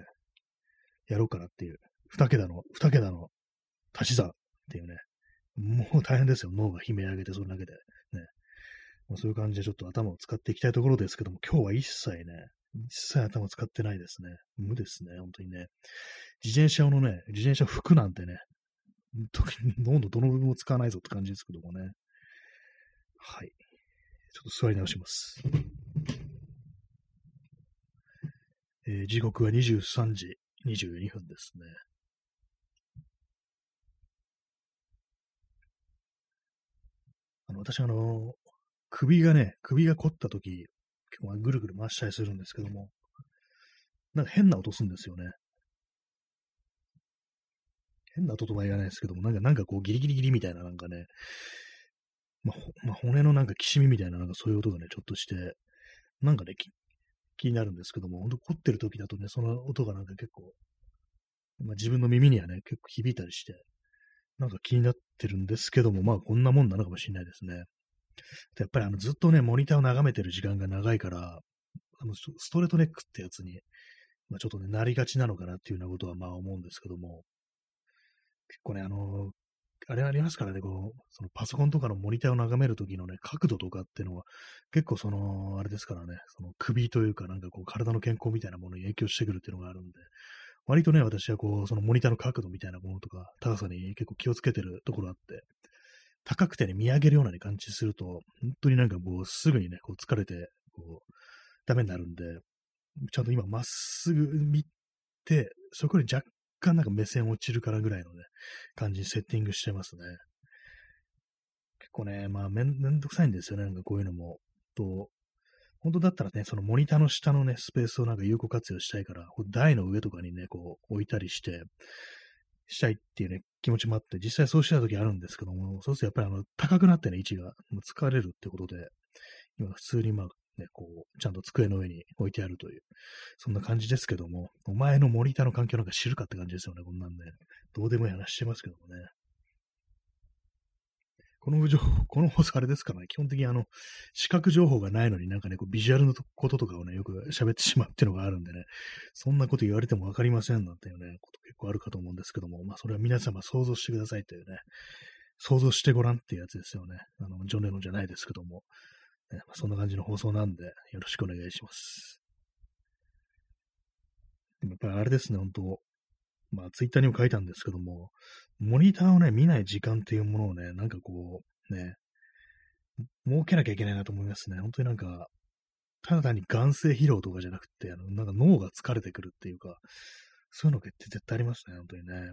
やろうかなっていう、二桁の、二桁の足し算っていうね、もう大変ですよ、脳が悲鳴上げて、それだけで。まあ、そういう感じでちょっと頭を使っていきたいところですけども、今日は一切ね、一切頭使ってないですね。無ですね、本当にね。自転車のね、自転車服なんてね、特にほとんどどの部分も使わないぞって感じですけどもね。はい。ちょっと座り直します。えー、時刻は23時22分ですね。あの、私あの、首がね、首が凝った時、結構ぐるぐる回したりするんですけども、なんか変な音するんですよね。変な音とは言わないですけども、なんか、なんかこうギリギリギリみたいななんかね、まあ、まあ、骨のなんかきしみみたいななんかそういう音がね、ちょっとして、なんかね、気になるんですけども、本当凝ってる時だとね、その音がなんか結構、まあ、自分の耳にはね、結構響いたりして、なんか気になってるんですけども、まあこんなもんなのかもしれないですね。やっぱりあのずっとね、モニターを眺めてる時間が長いから、あのストレートネックってやつに、まあ、ちょっとね、なりがちなのかなっていうようなことはまあ思うんですけども、結構ね、あの、あれありますからね、こう、そのパソコンとかのモニターを眺めるときのね、角度とかっていうのは、結構その、あれですからね、その首というかなんかこう、体の健康みたいなものに影響してくるっていうのがあるんで、割とね、私はこう、そのモニターの角度みたいなものとか、高さに結構気をつけてるところあって、高くてね、見上げるような、ね、感じすると、本当になんかこう、すぐにね、こう疲れて、こう、ダメになるんで、ちゃんと今まっすぐ見て、そこに若干なんか目線落ちるからぐらいのね、感じにセッティングしてますね。結構ね、まあめんめんどくさいんですよね、なんかこういうのも。と、本当だったらね、そのモニターの下のね、スペースをなんか有効活用したいから、台の上とかにね、こう置いたりして、したいっていうね、気持ちもあって、実際そうした時あるんですけども、そうするとやっぱりあの、高くなってね、位置が疲れるってことで、今普通にまあ、ね、こう、ちゃんと机の上に置いてあるという、そんな感じですけども、お前のモニターの環境なんか知るかって感じですよね、こんなんね。どうでもいい話してますけどもね。この情報、この放送あれですかね、基本的にあの、視覚情報がないのになんかね、こうビジュアルのこととかをね、よく喋ってしまうっていうのがあるんでね、そんなこと言われてもわかりませんなんていうね、こと結構あるかと思うんですけども、まあそれは皆様想像してくださいというね、想像してごらんっていうやつですよね。あの、ジョネロンじゃないですけども、ねまあ、そんな感じの放送なんで、よろしくお願いします。やっぱりあれですね、本当まあツイッターにも書いたんですけども、モニターをね、見ない時間っていうものをね、なんかこう、ね、設けなきゃいけないなと思いますね。本当になんか、ただ単に眼性疲労とかじゃなくて、あの、なんか脳が疲れてくるっていうか、そういうのって絶対ありますね、本当にね。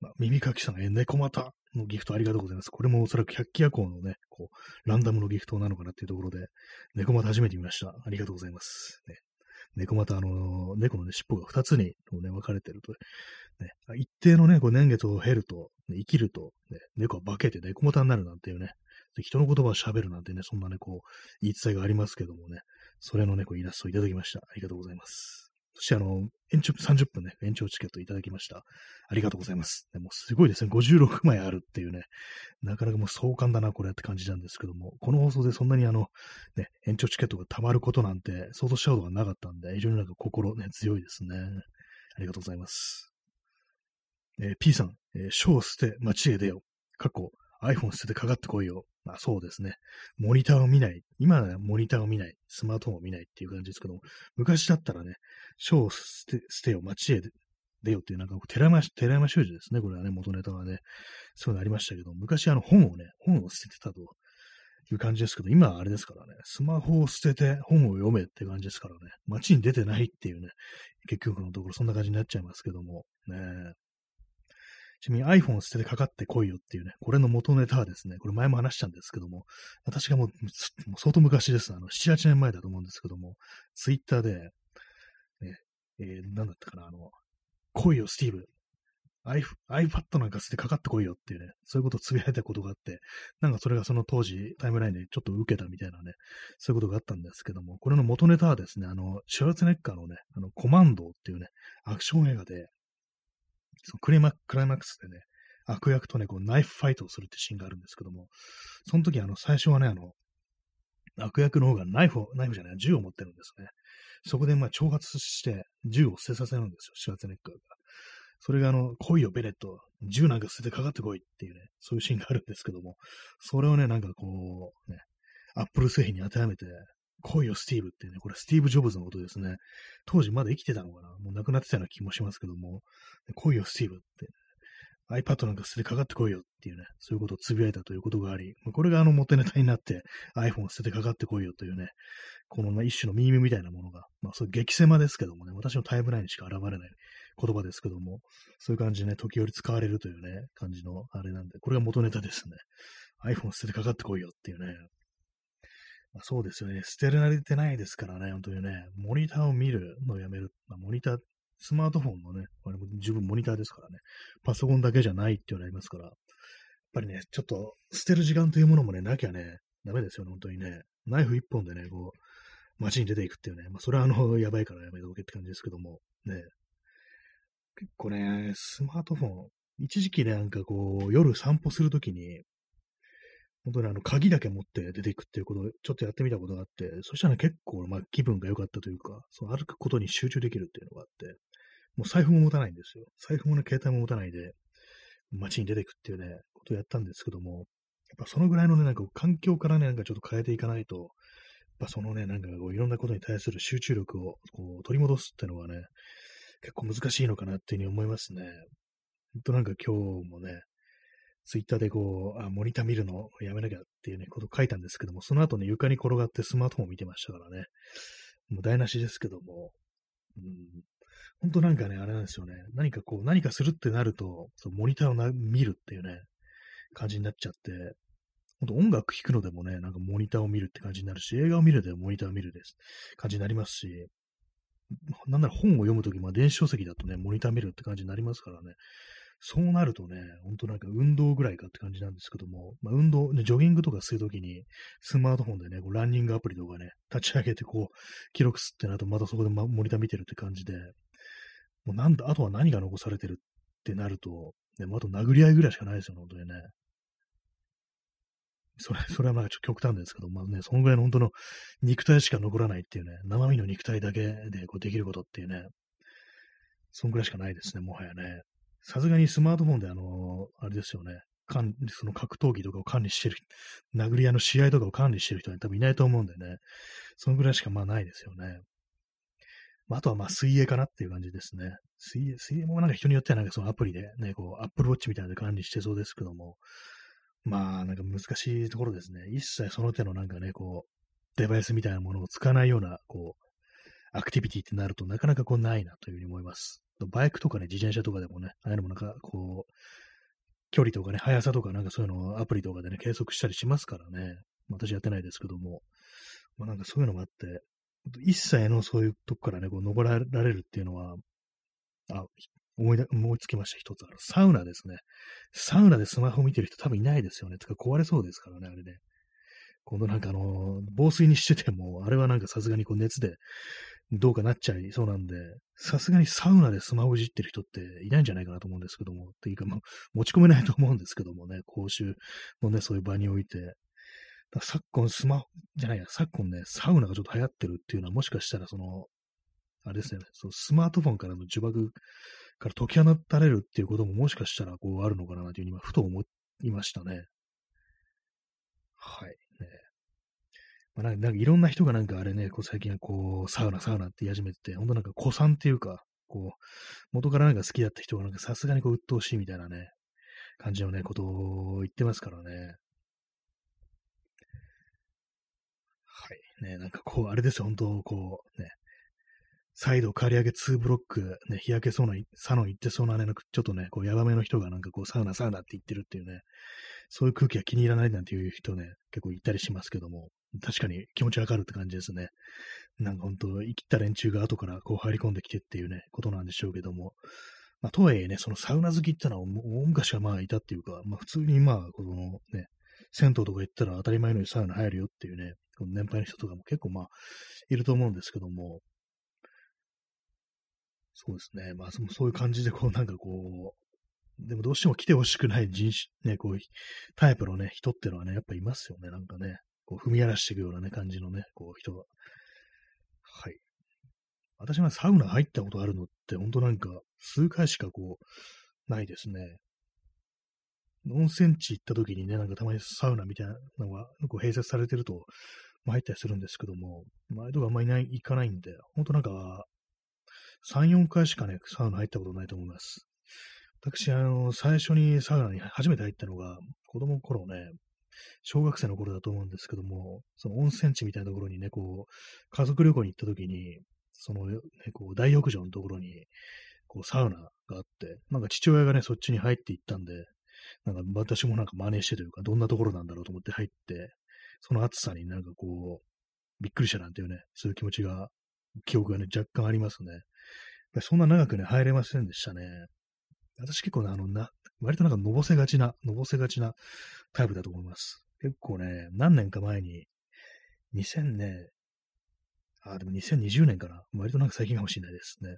まあ、耳かきさん、え、猫股のギフトありがとうございます。これもおそらく百鬼夜行のね、こう、ランダムのギフトなのかなっていうところで、猫股初めて見ました。ありがとうございます。ね、猫股、あの、猫のね、尻尾が二つに、ね、分かれてると。ね、一定のね、こう年月を経ると、ね、生きると、ね、猫は化けて猫股になるなんていうね、人の言葉を喋るなんてね、そんなね、こう、言い伝えがありますけどもね、それのね、こうイラストをいただきました。ありがとうございます。そして、あの、延長、30分ね、延長チケットいただきました。ありがとうございます。でもすごいですね、56枚あるっていうね、なかなかもう壮観だな、これって感じなんですけども、この放送でそんなにあの、ね、延長チケットが溜まることなんて想像したことがなかったんで、非常になんか心ね、強いですね。ありがとうございます。えー、P さん、えー、書を捨て、街へ出よ。過去、iPhone 捨ててかかってこいよ。まあそうですね。モニターを見ない。今はモニターを見ない。スマートフォンを見ないっていう感じですけども、昔だったらね、書を捨て捨てよ、街へ出よっていう、なんか寺山、寺山修司ですね。これはね、元ネタはね、そういうのありましたけど、昔あの本をね、本を捨ててたという感じですけど、今はあれですからね、スマホを捨てて本を読めって感じですからね、街に出てないっていうね、結局のところそんな感じになっちゃいますけども、ねちなみに iPhone を捨ててかかってこいよっていうね、これの元ネタはですね、これ前も話したんですけども、私がもう相当昔です。あの、7、8年前だと思うんですけども、ツイッターで、ね、えー、なんだったかな、あの、来いよ、スティーブ。iPad なんか捨ててかかってこいよっていうね、そういうことをつぶやいたことがあって、なんかそれがその当時タイムラインでちょっと受けたみたいなね、そういうことがあったんですけども、これの元ネタはですね、あの、シュワルツネッカーのね、あの、コマンドっていうね、アクション映画で、そのクライマックスでね、悪役とね、こうナイフファイトをするってシーンがあるんですけども、その時あの、最初はね、あの、悪役の方がナイフを、ナイフじゃない、銃を持ってるんですね。そこでまあ挑発して銃を捨てさせるんですよ、シュワツネッカーが。それがあの、来いよ、ベレット。銃なんか捨ててかかってこいっていうね、そういうシーンがあるんですけども、それをね、なんかこう、ね、アップル製品に当てはめて、来いよ、スティーブってね、これスティーブ・ジョブズのことですね。当時まだ生きてたのかな？もう亡くなってたような気もしますけども、来いよ、スティーブって、iPad なんか捨ててかかってこいよっていうね、そういうことをつぶやいたということがあり、これがあの元ネタになって iPhone 捨ててかかってこいよというね、この一種のミームみたいなものが、まあそういう激狭ですけどもね、私のタイムラインにしか現れない言葉ですけども、そういう感じでね、時折使われるというね、感じのあれなんで、これが元ネタですね。iPhone 捨ててかかってこいよっていうね。まあ、そうですよね。捨てられてないですからね、本当にね、モニターを見るのをやめる。まあ、モニター、スマートフォンのね、これも十分モニターですからね、パソコンだけじゃないっていうのありますから、やっぱりね、ちょっと捨てる時間というものもね、なきゃね、ダメですよね、本当にね。ナイフ一本でね、こう、街に出ていくっていうね、まあ、それはあの、やばいからやめておけって感じですけども、ね。結構ね、スマートフォン、一時期ね、なんかこう、夜散歩するときに、本当にあの、鍵だけ持って出ていくっていうことをちょっとやってみたことがあって、そしたら、結構、まあ、気分が良かったというか、その歩くことに集中できるっていうのがあって、もう財布も持たないんですよ。財布もね、携帯も持たないで、街に出ていくっていうね、ことをやったんですけども、やっぱそのぐらいのね、なんか環境からね、なんかちょっと変えていかないと、やっぱそのね、なんかこういろんなことに対する集中力をこう取り戻すっていうのはね、結構難しいのかなっていうふうに思いますね。ほんとなんか今日もね、ツイッターでこう、あ、モニター見るのやめなきゃっていうね、こと書いたんですけども、その後ね、床に転がってスマートフォンを見てましたからね。もう台無しですけども、うん、本当なんかね、あれなんですよね。何かこう、何かするってなると、そのモニターをな見るっていうね、感じになっちゃって、本当音楽聴くのでもね、なんかモニターを見るって感じになるし、映画を見るでモニターを見るです。感じになりますし、なんなら本を読むとき、まあ電子書籍だとね、モニター見るって感じになりますからね、そうなるとね、ほんとなんか運動ぐらいかって感じなんですけども、まあ、運動、ジョギングとかするときに、スマートフォンでね、こうランニングアプリとかね、立ち上げてこう、記録すってなると、またそこで、ま、モニター見てるって感じで、もうなんだ、あとは何が残されてるってなると、ね、もあと殴り合いぐらいしかないですよね、本当にね。それ、それはまあちょっと極端ですけど、まあね、そのぐらいの本当の肉体しか残らないっていうね、生身の肉体だけでこうできることっていうね、そんぐらいしかないですね、もはやね。さすがにスマートフォンであの、あれですよね、管理、その格闘技とかを管理してる、殴り合いの試合とかを管理してる人は多分いないと思うんでね、そのぐらいしかまあないですよね。まあ、とはまあ水泳かなっていう感じですね。水泳、水泳もなんか人によってはなんかそのアプリでね、こう、アップルウォッチみたいなので管理してそうですけども、まあなんか難しいところですね。一切その手のなんかね、こう、デバイスみたいなものを使わないような、こう、アクティビティってなるとなかなかこうないなというふうに思います。バイクとかね、自転車とかでもね、ああいうのもなんかこう、距離とかね、速さとかなんかそういうのをアプリとかでね、計測したりしますからね。私やってないですけども。まあなんかそういうのもあって、一切のそういうとこからね、こう登られるっていうのは、あ、思い思いつきました、一つ。サウナですね。サウナでスマホ見てる人多分いないですよね。つか壊れそうですからね、あれね。今度なんかあの、防水にしてても、あれはなんかさすがにこう熱でどうかなっちゃいそうなんで、さすがにサウナでスマホいじってる人っていないんじゃないかなと思うんですけども、っていうか、まあ、持ち込めないと思うんですけどもね、公衆のね、そういう場において。昨今スマホ、じゃないや、昨今ね、サウナがちょっと流行ってるっていうのは、もしかしたらその、あれですよね、そのスマートフォンからの呪縛から解き放たれるっていうことももしかしたらこうあるのかなというふうに今、ふと思いましたね。はい。まあ、なんかいろんな人がなんかあれね、こう最近はこう、サウナ、サウナって言い始めてて、ほんとなんか古参っていうか、こう、元からなんか好きだった人がなんかさすがにこう、鬱陶しいみたいなね、感じのね、ことを言ってますからね。はい。ね、なんかこう、あれですよ、本当こう、ね、再度刈り上げ2ブロック、ね、日焼けそうな、サロン行ってそうなね、ちょっとね、こう、ヤバめの人がなんかこう、サウナ、サウナって言ってるっていうね、そういう空気が気に入らないなんていう人ね、結構いたりしますけども、確かに気持ちわかるって感じですね。なんか本当、生きった連中が後からこう入り込んできてっていうね、ことなんでしょうけども。まあ、とはいえね、そのサウナ好きってのは大昔はまあいたっていうか、まあ普通にまあ、このね、銭湯とか行ったら当たり前のようにサウナ入るよっていうね、この年配の人とかも結構まあ、いると思うんですけども、そうですね。まあ、そういう感じで、こう、なんかこう、でもどうしても来てほしくない人種、ね、こう、タイプのね、人ってのはね、やっぱいますよね、なんかね。こう踏み荒らしていくようなね、感じのね、こう人が。はい。私がサウナ入ったことあるのって、ほんとなんか、数回しかこう、ないですね。温泉地行った時にね、なんかたまにサウナみたいなのがこう併設されてると、まあ、入ったりするんですけども、前とかあんまりいない、行かないんで、ほんとなんか、3、4回しかね、サウナ入ったことないと思います。私、あの、最初にサウナに初めて入ったのが、子供の頃ね、小学生の頃だと思うんですけども、その温泉地みたいなところにね、こう、家族旅行に行った時に、その、ね、こう、大浴場のところに、こう、サウナがあって、なんか父親がね、そっちに入っていったんで、なんか私もなんか真似してというか、どんなところなんだろうと思って入って、その暑さになんかこう、びっくりしたなんていうね、そういう気持ちが、記憶がね、若干ありますね。そんな長くね、入れませんでしたね。私結構ね、あの、な、割となんかのぼせがちな、のぼせがちなタイプだと思います。結構ね、何年か前に、2000ね、あ、でも2020年かな。割となんか最近かもしれないですね。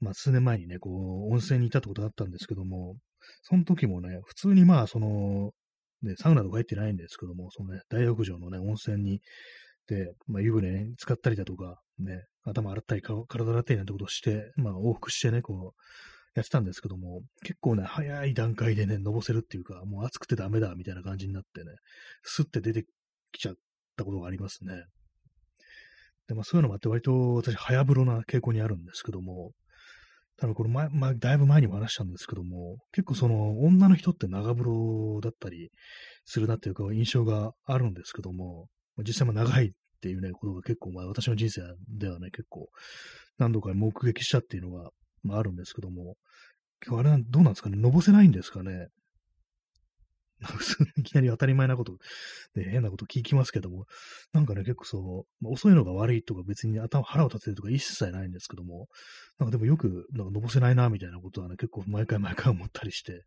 まあ、数年前にね、こう、温泉に行ったってことあったんですけども、その時もね、普通にまあ、その、ね、サウナとか入ってないんですけども、そのね、大浴場のね、温泉に、で、まあ、湯船に使ったりだとか、ね、頭洗ったり、体洗ったりなんてことをして、まあ、往復してね、こう、やってたんですけども、結構ね、早い段階でね、のぼせるっていうか、もう暑くてダメだ、みたいな感じになってね、スッて出てきちゃったことがありますね。で、まあそういうのもあって割と私、早風呂な傾向にあるんですけども、多分これ前、まあ、だいぶ前にも話したんですけども、結構その女の人って長風呂だったりするなっていうか印象があるんですけども、実際も長いっていうね、ことが結構、まあ私の人生ではね、結構何度か目撃したっていうのが、まああるんですけども、あれはどうなんですかね、のぼせないんですかね。いきなり当たり前なこと、で、変なこと聞きますけども、なんかね、結構そう、まあ、遅いのが悪いとか別に頭、腹を立てるとか一切ないんですけども、なんかでもよく、なんかのぼせないな、みたいなことはね、結構毎回毎回思ったりして、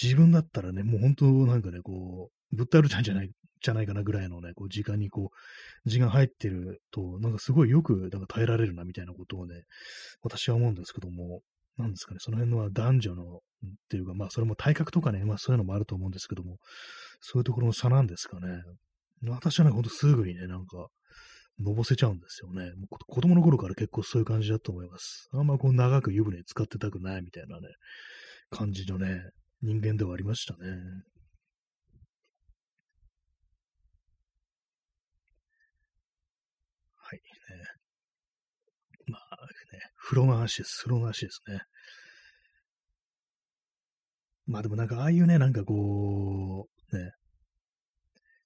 自分だったらね、もう本当なんかね、こう、ぶったるちゃんじゃない、じゃないかなぐらいのね、こう、時間にこう、時間入ってると、なんかすごいよく、なんか耐えられるな、みたいなことをね、私は思うんですけども、なんですかね、その辺のは男女の、っていうか、まあ、それも体格とかね、まあ、そういうのもあると思うんですけども、そういうところの差なんですかね。私はね、ほんとすぐにね、なんか、のぼせちゃうんですよね。もう子供の頃から結構そういう感じだと思います。あんまこう長く湯船使ってたくないみたいなね、感じのね、人間ではありましたね。はい、ね。まあね、風呂の話です。風呂の話ですね。まあでもなんかああいうね、なんかこう、ね、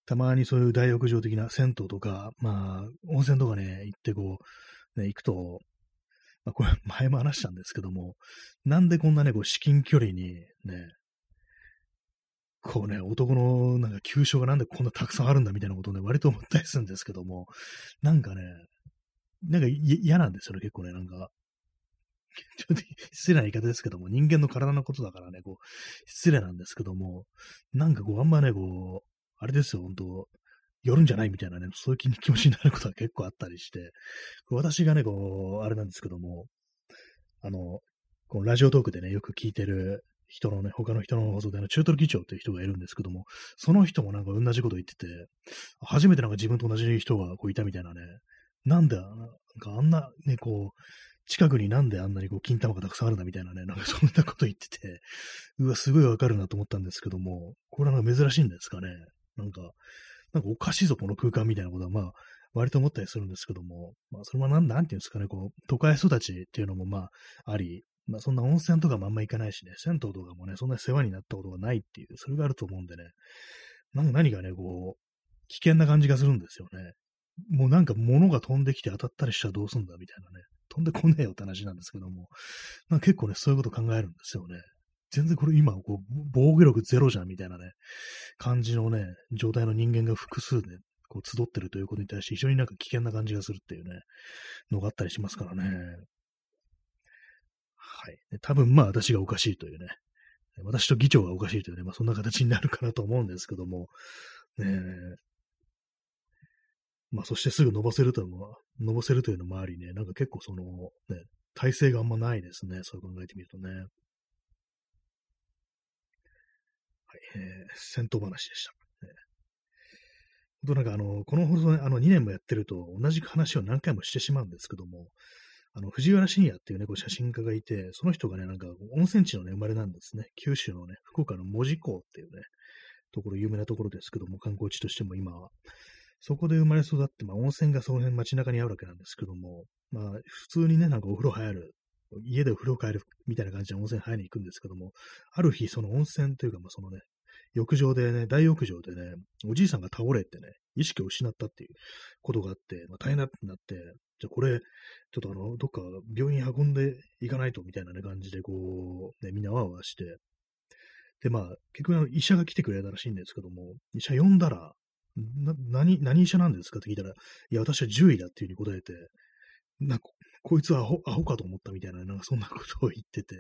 たまにそういう大浴場的な銭湯とか、まあ、温泉とかね、行ってこう、ね、行くと、まあこれ前も話したんですけども、なんでこんなね、こう至近距離にね、こうね、男のなんか急所がなんでこんなたくさんあるんだみたいなことをね、割と思ったりするんですけども、なんかね、なんか嫌なんですよね、結構ね、なんか。ちょっと失礼な言い方ですけども、人間の体のことだからね、こう、失礼なんですけども、なんかこう、あんまね、こう、あれですよ、本当寄るんじゃないみたいなね、そういう気持ちになることが結構あったりして、私がね、こう、あれなんですけども、あの、このラジオトークでね、よく聞いてる人のね、他の人の放送での中トロ議長っていう人がいるんですけども、その人もなんか同じこと言ってて、初めてなんか自分と同じ人がこういたみたいなね、なんで、なんかあんなね、こう、近くになんであんなにこう、金玉がたくさんあるんだみたいなね、なんかそんなこと言ってて、うわ、すごいわかるなと思ったんですけども、これはなんか珍しいんですかね。なんか、なんかおかしいぞ、この空間みたいなことは、まあ、割と思ったりするんですけども、まあ、それもなん、なんていうんですかね、こう、都会育ちっていうのもまあ、あり、まあ、そんな温泉とかもあんま行かないしね、銭湯とかもね、そんな世話になったことがないっていう、それがあると思うんでね、なんか何かね、こう、危険な感じがするんですよね。もうなんか物が飛んできて当たったりしたらどうすんだみたいなね。飛んでこねえよって話なんですけども。なんか結構ね、そういうこと考えるんですよね。全然これ今、こう、防御力ゼロじゃんみたいなね、感じのね、状態の人間が複数ね、こう集ってるということに対して非常になんか危険な感じがするっていうね、のがあったりしますからね。はい。多分まあ私がおかしいというね、私と議長がおかしいというね、まあそんな形になるかなと思うんですけども、ねまあ、そしてすぐ伸ばせるというのは、伸ばせるというのもありね、なんか結構その、ね、体勢があんまないですね。そう考えてみるとね。はい、えー、戦闘話でした。ね、本当なんかあの、この放送ね、あの2年もやってると同じ話を何回もしてしまうんですけども、あの、藤原信也っていうね、こう写真家がいて、その人がね、なんか温泉地のね、生まれなんですね。九州のね、福岡の門司港っていうね、ところ、有名なところですけども、観光地としても今は。そこで生まれ育って、まあ温泉がその辺街中にあるわけなんですけども、まあ普通にね、なんかお風呂入る、家でお風呂入るみたいな感じで温泉入りに行くんですけども、ある日その温泉というか、まあそのね、浴場でね、大浴場でね、おじいさんが倒れてね、意識を失ったっていうことがあって、まあ、大変だってなって、じゃあこれ、ちょっとあの、どっか病院運んでいかないとみたいな、ね、感じで、こう、ね、みんなわわして、で、まあ、結局医者が来てくれたらしいんですけども、医者呼んだら、な、何、何医者なんですかって聞いたら、いや、私は獣医だっていうふうに答えて、なんかこいつはアホアホかと思ったみたいな、なんかそんなことを言ってて、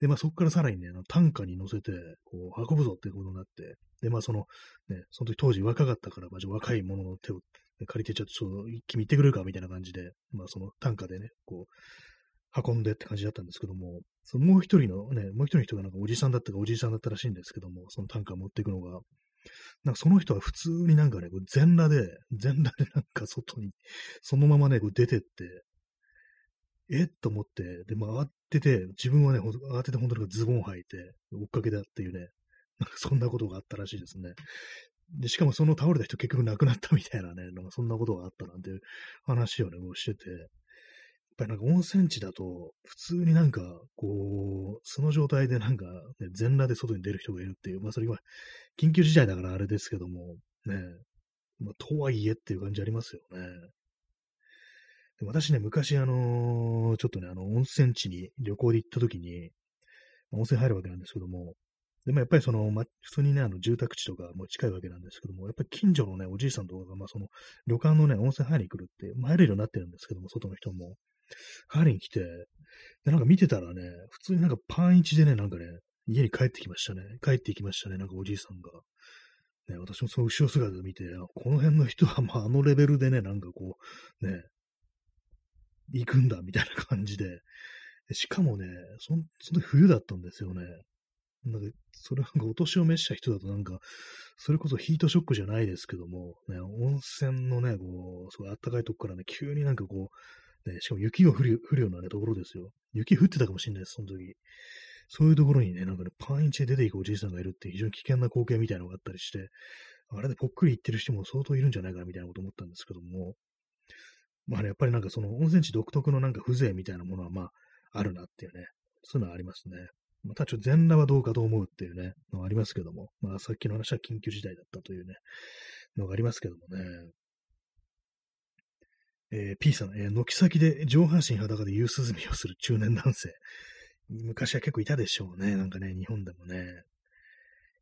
で、まあそこからさらにね、あの単価に乗せて、こう、運ぶぞってことになって、で、まあその、ね、その時当時若かったから、まあ若い者の手を借りて、ちょっとそう、君行ってくれるかみたいな感じで、まあその単価でね、こう、運んでって感じだったんですけども、そのもう一人のね、もう一人の人がなんかおじさんだったかおじいさんだったらしいんですけども、その単価を持っていくのが、なんかその人は普通になんかね、全裸で、全裸でなんか外に、そのままね、こう出てって、えっと思って、で、まあ、慌てて、自分はね、慌てて本当にズボン履いて、追っかけたっていうね、なんかそんなことがあったらしいですね。で、しかもその倒れた人結局亡くなったみたいなね、なんかそんなことがあったなんていう話をね、もうしてて、っぱりなんか温泉地だと、普通になんか、こう、その状態でなんか、ね、全裸で外に出る人がいるっていう、まあそれは緊急事態だからあれですけども、ね、まあ、とはいえっていう感じありますよね。で私ね、昔、あのー、ちょっとね、あの、温泉地に旅行で行った時に、温泉入るわけなんですけども、でもやっぱりその、ま、普通にね、あの、住宅地とかも近いわけなんですけども、やっぱり近所のね、おじいさんとかが、まあ、その、旅館のね、温泉入りに来るって、まあ、入れるようになってるんですけども、外の人も。入りに来て、で、なんか見てたらね、普通になんかパン一でね、なんかね、家に帰ってきましたね。帰ってきましたね、なんかおじいさんが。ね、私もその後ろ姿で見て、この辺の人は、まあ、あのレベルでね、なんかこう、ね、行くんだ、みたいな感じで。しかもね、そその冬だったんですよね。なんか、それなんかお年を召した人だとなんか、それこそヒートショックじゃないですけども、ね、温泉のね、こう、すごい暖かいとこからね、急になんかこう、ね、しかも雪が降る降るようなね、ところですよ。雪降ってたかもしれないです、その時。そういうところにね、なんかね、パンイチで出ていくおじいさんがいるって非常に危険な光景みたいなのがあったりして、あれでぽっくり行ってる人も相当いるんじゃないかなみたいなこと思ったんですけども、まあね、やっぱりなんかその温泉地独特のなんか風情みたいなものはまああるなっていうね、そういうのはありますね。またちょっと全裸はどうかと思うっていうね、のはありますけども、まあさっきの話は緊急事態だったというね、のがありますけどもね。えー、P さん、えー、軒先で上半身裸で夕涼みをする中年男性。昔は結構いたでしょうね。なんかね、日本でもね。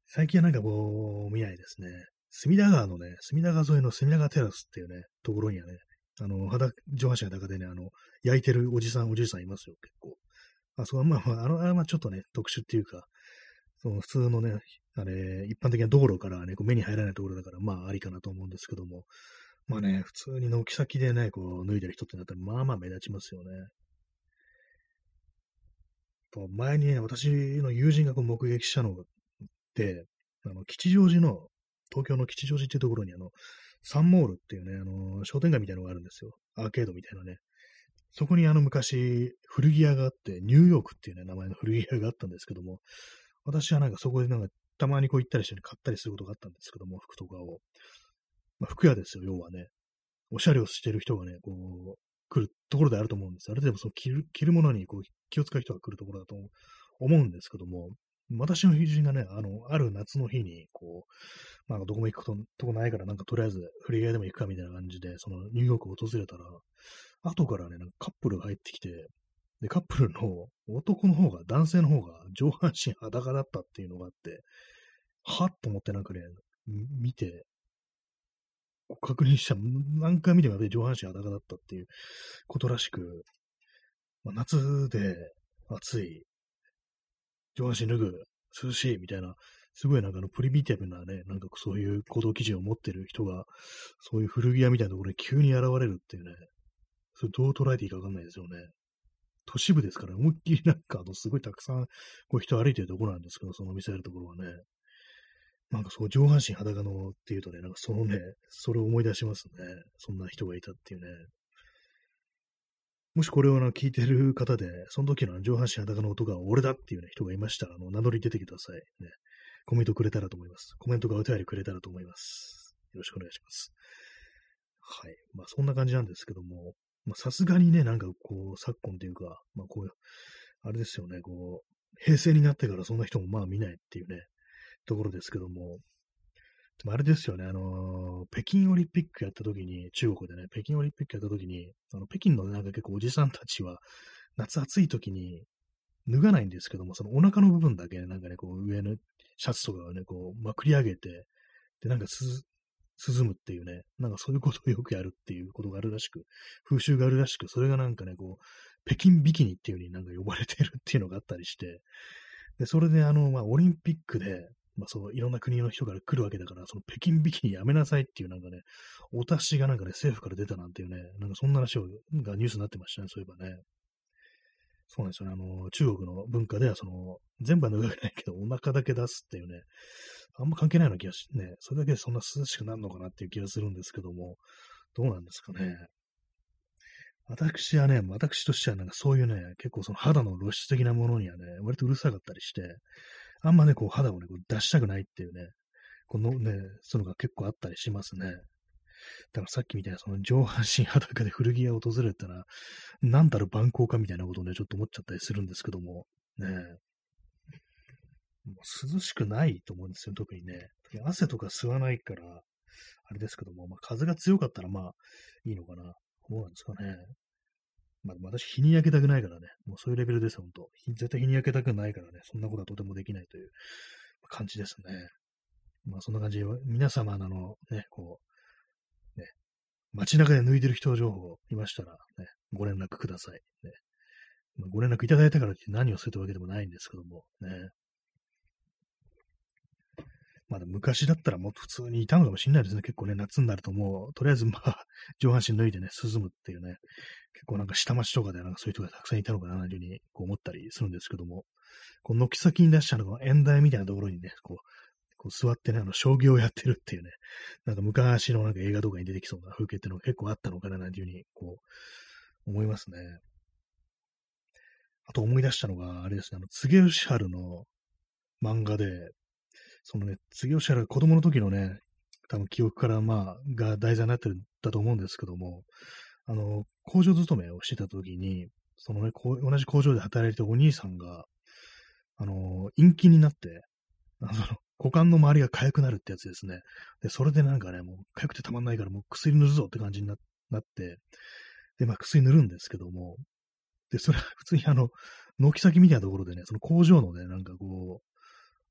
最近はなんかこう、見ないですね。隅田川のね、隅田川沿いの隅田川テラスっていうね、ところにはね、あの、肌、上半身裸でね、あの、焼いてるおじさん、おじいさんいますよ、結構。あ、そう、まあ、まあ、あの、あれはちょっとね、特殊っていうか、その普通のね、あれ、一般的な道路からね、こう目に入らないところだから、まあ、ありかなと思うんですけども、まあね、普通に軒先でね、こう、脱いでる人ってなったら、まあまあ目立ちますよね。と前にね、私の友人がこう目撃したので、あの、吉祥寺の、東京の吉祥寺っていうところに、あの、サンモールっていうね、あの、商店街みたいなのがあるんですよ。アーケードみたいなね。そこにあの昔、古着屋があって、ニューヨークっていうね、名前の古着屋があったんですけども、私はなんかそこでなんか、たまにこう行ったりして買ったりすることがあったんですけども、服とかを。まあ、服屋ですよ、要はね。おしゃれをしてる人がね、こう、来るところであると思うんです。ある程度その着る着るものにこう気を使う人が来るところだと思うんですけども、私の友人がね、あの、ある夏の日に、こう、まあ、どこも行くこととこないから、なんかとりあえず、フリーでも行くかみたいな感じで、そのニューヨークを訪れたら、後からね、なんかカップルが入ってきて、で、カップルの男の方が、男性の方が上半身裸だったっていうのがあって、はっと思ってなんかね、見て、確認した、何回見てもやっぱり上半身裸だったっていうことらしく、まあ、夏で暑い上半身脱ぐ、涼しいみたいな、すごいなんかあのプリミティブなね、なんかそういう行動基準を持ってる人が、そういう古着屋みたいなところに急に現れるっていうね、それどう捉えていいかわかんないですよね。都市部ですから、思いっきりなんかあのすごいたくさんこう人歩いてるとこなんですけど、その店あるところはね。なんかそう上半身裸のっていうとね、なんかそのね、それを思い出しますね。そんな人がいたっていうね。もしこれを聞いてる方で、その時の上半身裸の音が俺だっていう、ね、人がいましたら、あの名乗り出てください、ね。コメントくれたらと思います。コメントがお便りくれたらと思います。よろしくお願いします。はい。まあそんな感じなんですけども、さすがにね、なんかこう、昨今というか、まあこう、あれですよね、こう、平成になってからそんな人もまあ見ないっていうね、ところですけども、でもあれですよね、あのー、北京オリンピックやった時に、中国でね、北京オリンピックやった時に、あの、北京のなんか結構おじさんたちは、夏暑い時に脱がないんですけども、そのお腹の部分だけなんかね、こう上のシャツとかをね、こうまくり上げて、で、なんかす、涼むっていうね、なんかそういうことをよくやるっていうことがあるらしく、風習があるらしく、それがなんかね、こう、北京ビキニっていう風になんか呼ばれてるっていうのがあったりして、で、それであの、まあ、オリンピックで、まあ、その、いろんな国の人から来るわけだから、その北京ビキニやめなさいっていうなんかね、お達しがなんかね、政府から出たなんていうね、なんかそんな話を、がニュースになってましたね、そういえばね。そうなんですよね。あの、中国の文化では、その、全部は脱がないけど、お腹だけ出すっていうね、あんま関係ないような気がし、ね、それだけでそんな涼しくなるのかなっていう気がするんですけども、どうなんですかね。私はね、私としてはなんかそういうね、結構その肌の露出的なものにはね、割とうるさかったりして、あんまね、こう肌をね、こう出したくないっていうね、このね、そういうのが結構あったりしますね。だからさっきみたいなその上半身裸で古着屋を訪れたら、なんだろ万行かみたいなことをね、ちょっと思っちゃったりするんですけども、ねもう涼しくないと思うんですよ、特にね。汗とか吸わないから、あれですけども、まあ、風が強かったらまあいいのかな。どうなんですかね。まあ、私、日に焼けたくないからね、もうそういうレベルです、本当絶対日に焼けたくないからね、そんなことはとてもできないという感じですね。まあ、そんな感じで、皆様のね、こう、ね、街中で抜いてる人情報いましたら、ね、ご連絡ください。ねま、ご連絡いただいたからって何をするというわけでもないんですけども、ね。まだ昔だったらもっと普通にいたのかもしれないですね。結構ね、夏になるともう、とりあえずまあ、上半身脱いでね、涼むっていうね、結構なんか下町とかでなんかそういう人がたくさんいたのかな、というふうにこう思ったりするんですけども、こう軒先に出したのが縁台みたいなところにね、こう、こう座ってね、あの、将棋をやってるっていうね、なんか昔のなんか映画とかに出てきそうな風景っていうのが結構あったのかな、なんていうふうに、こう、思いますね。あと思い出したのが、あれですね、あの、柘植義春の漫画で、そのね、次吉原、子供の時のね、多分記憶からまあ、が題材になってるんだと思うんですけども、あの、工場勤めをしてた時に、そのね、こう同じ工場で働いてたお兄さんが、あの、陰気になって、あの、股間の周りが痒くなるってやつですね。で、それでなんかね、もう痒くてたまんないからもう薬塗るぞって感じになって、で、まあ薬塗るんですけども、で、それは普通にあの、軒先みたいなところでね、その工場のね、なんかこう、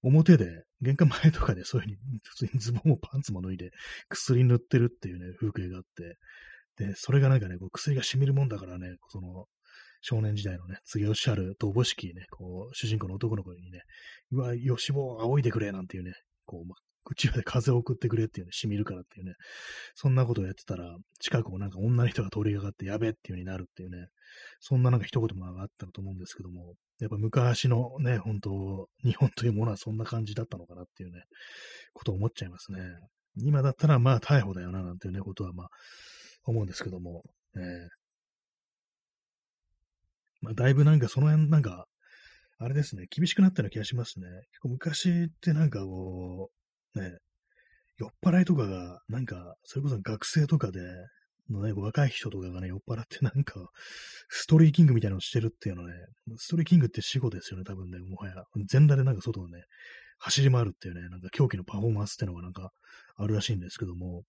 表で、玄関前とかでそういうふうに、普通にズボンもパンツも脱いで、薬塗ってるっていうね、風景があって、で、それがなんかね、こう薬が染みるもんだからね、その、少年時代のね、次おっしゃるとおぼしきね、こう、主人公の男の子にね、うわ、よしぼ仰いでくれ、なんていうね、こう、ま、口まで風を送ってくれっていうね、染みるからっていうね、そんなことをやってたら、近くをなんか女の人が通りがかってやべっていう風になるっていうね、そんななんか一言もあったと思うんですけども、やっぱ昔のね、本当日本というものはそんな感じだったのかなっていうね、ことを思っちゃいますね。今だったらまあ逮捕だよな、なんていうね、ことはまあ、思うんですけども、えー、まあ、だいぶなんかその辺なんか、あれですね、厳しくなったような気がしますね。結構昔ってなんかこう、ね、酔っ払いとかが、なんか、それこそ学生とかで、のね、若い人とかがね、酔っ払ってなんか、ストリーキングみたいなのをしてるっていうのはね、ストリーキングって死後ですよね、多分ね、もはや。全裸でなんか外をね、走り回るっていうね、なんか狂気のパフォーマンスっていうのがなんかあるらしいんですけども、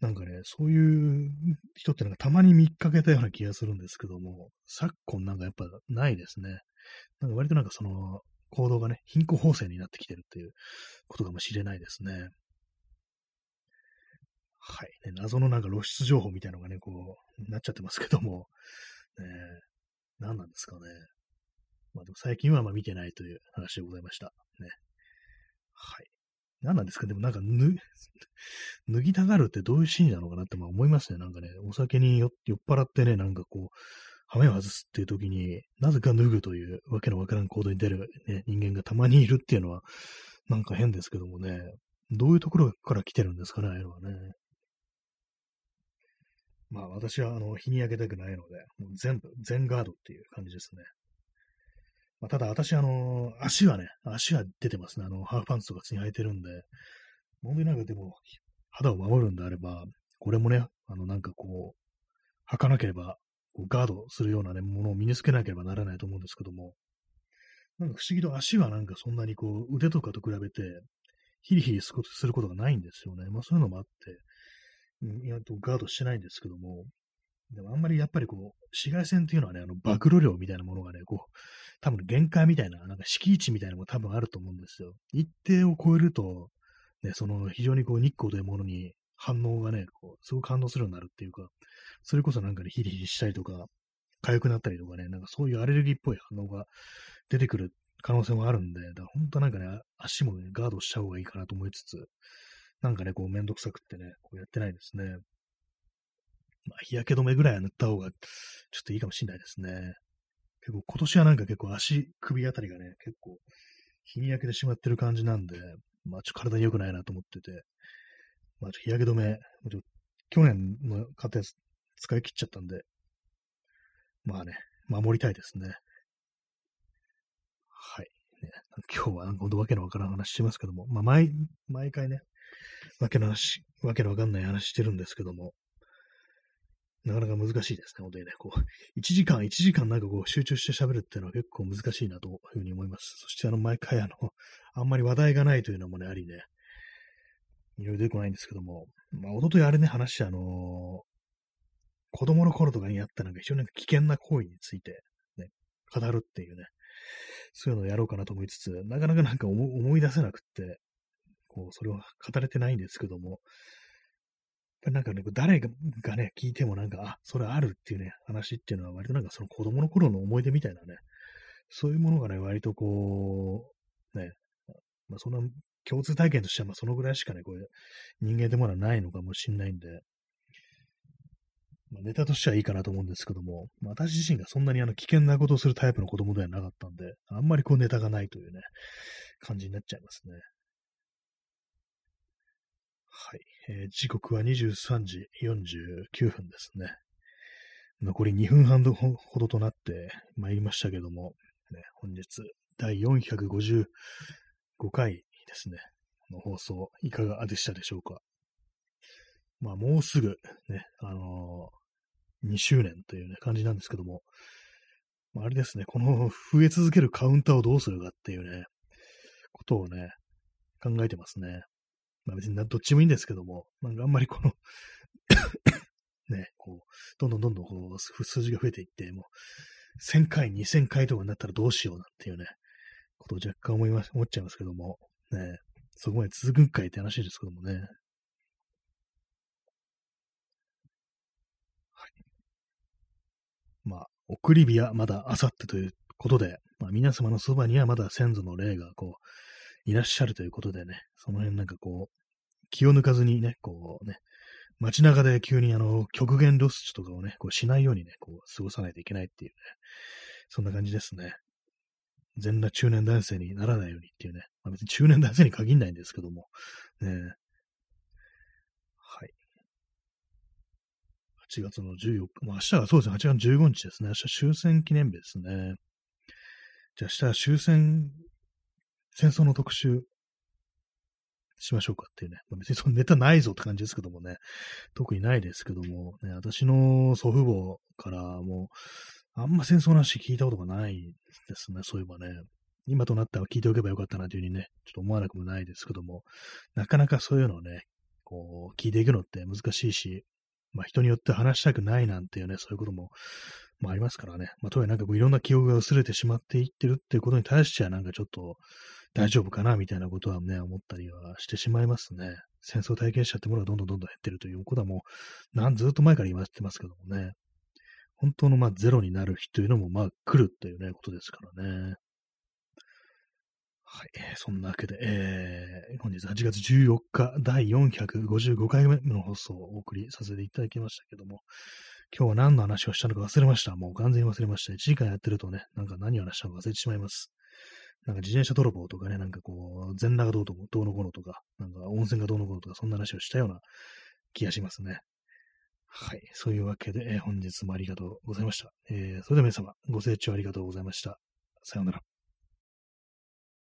なんかね、そういう人ってなんかたまに見かけたような気がするんですけども、昨今なんかやっぱないですね。なんか割となんかその、行動がね、貧困法制になってきてるっていうことかもしれないですね。はい。ね、謎のなんか露出情報みたいなのがね、こう、なっちゃってますけども、ね、何なんですかね。まあでも最近はまあ見てないという話でございました。ね。はい。何なんですか？でもなんか脱、脱ぎたがるってどういうシーンなのかなってまあ思いますね。なんかね、お酒に酔っ払ってね、なんかこう、羽目を外すっていう時に、なぜか脱ぐというわけのわからん行動に出る、ね、人間がたまにいるっていうのは、なんか変ですけどもね、どういうところから来てるんですかね、ああいうのはね。まあ私はあの日に焼けたくないので、もう全部、全ガードっていう感じですね。まあ、ただ私、あの、足はね、足は出てますね。あの、ハーフパンツとか普通に履いてるんで、問題なくでも、肌を守るんであれば、これもね、あの、なんかこう、履かなければ、ガードするようなね、ものを身につけなければならないと思うんですけども、なんか不思議と足はなんかそんなにこう、腕とかと比べて、ヒリヒリすることがないんですよね。まあそういうのもあって、意外とガードしてないんですけども、でもあんまりやっぱりこう、紫外線っていうのはね、あの、暴露量みたいなものがね、こう、多分限界みたいな、なんか敷地みたいなのも多分あると思うんですよ。一定を超えると、ね、その非常にこう日光というものに反応がね、こう、すごく反応するようになるっていうか、それこそなんかね、ヒリヒリしたりとか、痒くなったりとかね、なんかそういうアレルギーっぽい反応が出てくる可能性もあるんで、だから本当なんかね、足もね、ガードした方がいいかなと思いつつ、なんかね、こうめんどくさくってね、こうやってないですね。まあ、日焼け止めぐらいは塗った方がちょっといいかもしれないですね。結構今年はなんか結構足、首あたりがね、結構日に焼けてしまってる感じなんで、まあちょっと体に良くないなと思ってて、まあちょっと日焼け止め、ちょ去年の買ったやつ使い切っちゃったんで、まあね、守りたいですね。はい。ね、今日はなんかわけのわからん話してますけども、まあ毎、毎回ね、わけの話、わけのわかんない話してるんですけども、なかなか難しいですね、本当にね。こう、1時間、1時間なんかこう集中して喋るっていうのは結構難しいなというふうに思います。そしてあの、毎回あの、あんまり話題がないというのもね、ありね、いろいろ出てこないんですけども、まあ、おとといあれね、話してあの、子供の頃とかにやったなんか非常に危険な行為について、ね、語るっていうね、そういうのをやろうかなと思いつつ、なかなかなんか思い出せなくって、こう、それを語れてないんですけども、なんかね、誰がね、聞いてもなんか、あ、それあるっていうね、話っていうのは割となんかその子供の頃の思い出みたいなね、そういうものがね、割とこう、ね、まあそんな共通体験としてはまあそのぐらいしかね、こういう人間でものはないのかもしれないんで、まあ、ネタとしてはいいかなと思うんですけども、まあ、私自身がそんなにあの危険なことをするタイプの子供ではなかったんで、あんまりこうネタがないというね、感じになっちゃいますね。はい。えー、時刻は23時49分ですね。残り2分半ほどとなってまいりましたけども、ね、本日第455回ですね、の放送いかがでしたでしょうか。まあもうすぐね、あの、2周年というね感じなんですけども、まあ、あれですね、この増え続けるカウンターをどうするかっていうね、ことをね、考えてますね。まあ別にどっちもいいんですけども、なんかあんまりこの ね、こう、どんどんどんどんこう数字が増えていって、もう、1000回、2000回とかになったらどうしようなんていうね、ことを若干思います、思っちゃいますけども、ね、そこまで続くんかいって話ですけどもね。はい。まあ、送り火はまだあさってということで、まあ皆様のそばにはまだ先祖の霊がこう、いらっしゃるということでね、その辺なんかこう、気を抜かずにね、こうね、街中で急にあの、極限露出とかをね、こうしないようにね、こう過ごさないといけないっていうね、そんな感じですね。全裸中年男性にならないようにっていうね、まあ、別に中年男性に限らないんですけども、ね、はい。8月の14日、まあ明日はそうですね、8月15日ですね。明日終戦記念日ですね。じゃあ明日は終戦、戦争の特集しましょうかっていうね。まあ、別にそのネタないぞって感じですけどもね。特にないですけども、ね、私の祖父母からも、あんま戦争の話聞いたことがないですね。そういえばね。今となっては聞いておけばよかったなというふうにね、ちょっと思わなくもないですけども、なかなかそういうのをね、こう、聞いていくのって難しいし、まあ人によって話したくないなんていうね、そういうことも、まあありますからね。まあとはいえなんかこういろんな記憶が薄れてしまっていってるっていうことに対してはなんかちょっと、大丈夫かなみたいなことはね、思ったりはしてしまいますね。戦争体験者ってものがどんどんどんどん減ってるということはもう、なんずっと前から言われてますけどもね。本当のまあゼロになる日というのもまあ来るというね、ことですからね。はい。そんなわけで、えー、本日8月14日第455回目の放送をお送りさせていただきましたけども、今日は何の話をしたのか忘れました。もう完全に忘れました。1時間やってるとね、なんか何を話したのか忘れてしまいます。なんか自転車泥棒とかね、なんかこう、全裸がどうどうのこうのとか、なんか温泉がどうのこうのとか、そんな話をしたような気がしますね。はい。そういうわけで、本日もありがとうございました。えー、それでは皆様、ご清聴ありがとうございました。さようなら。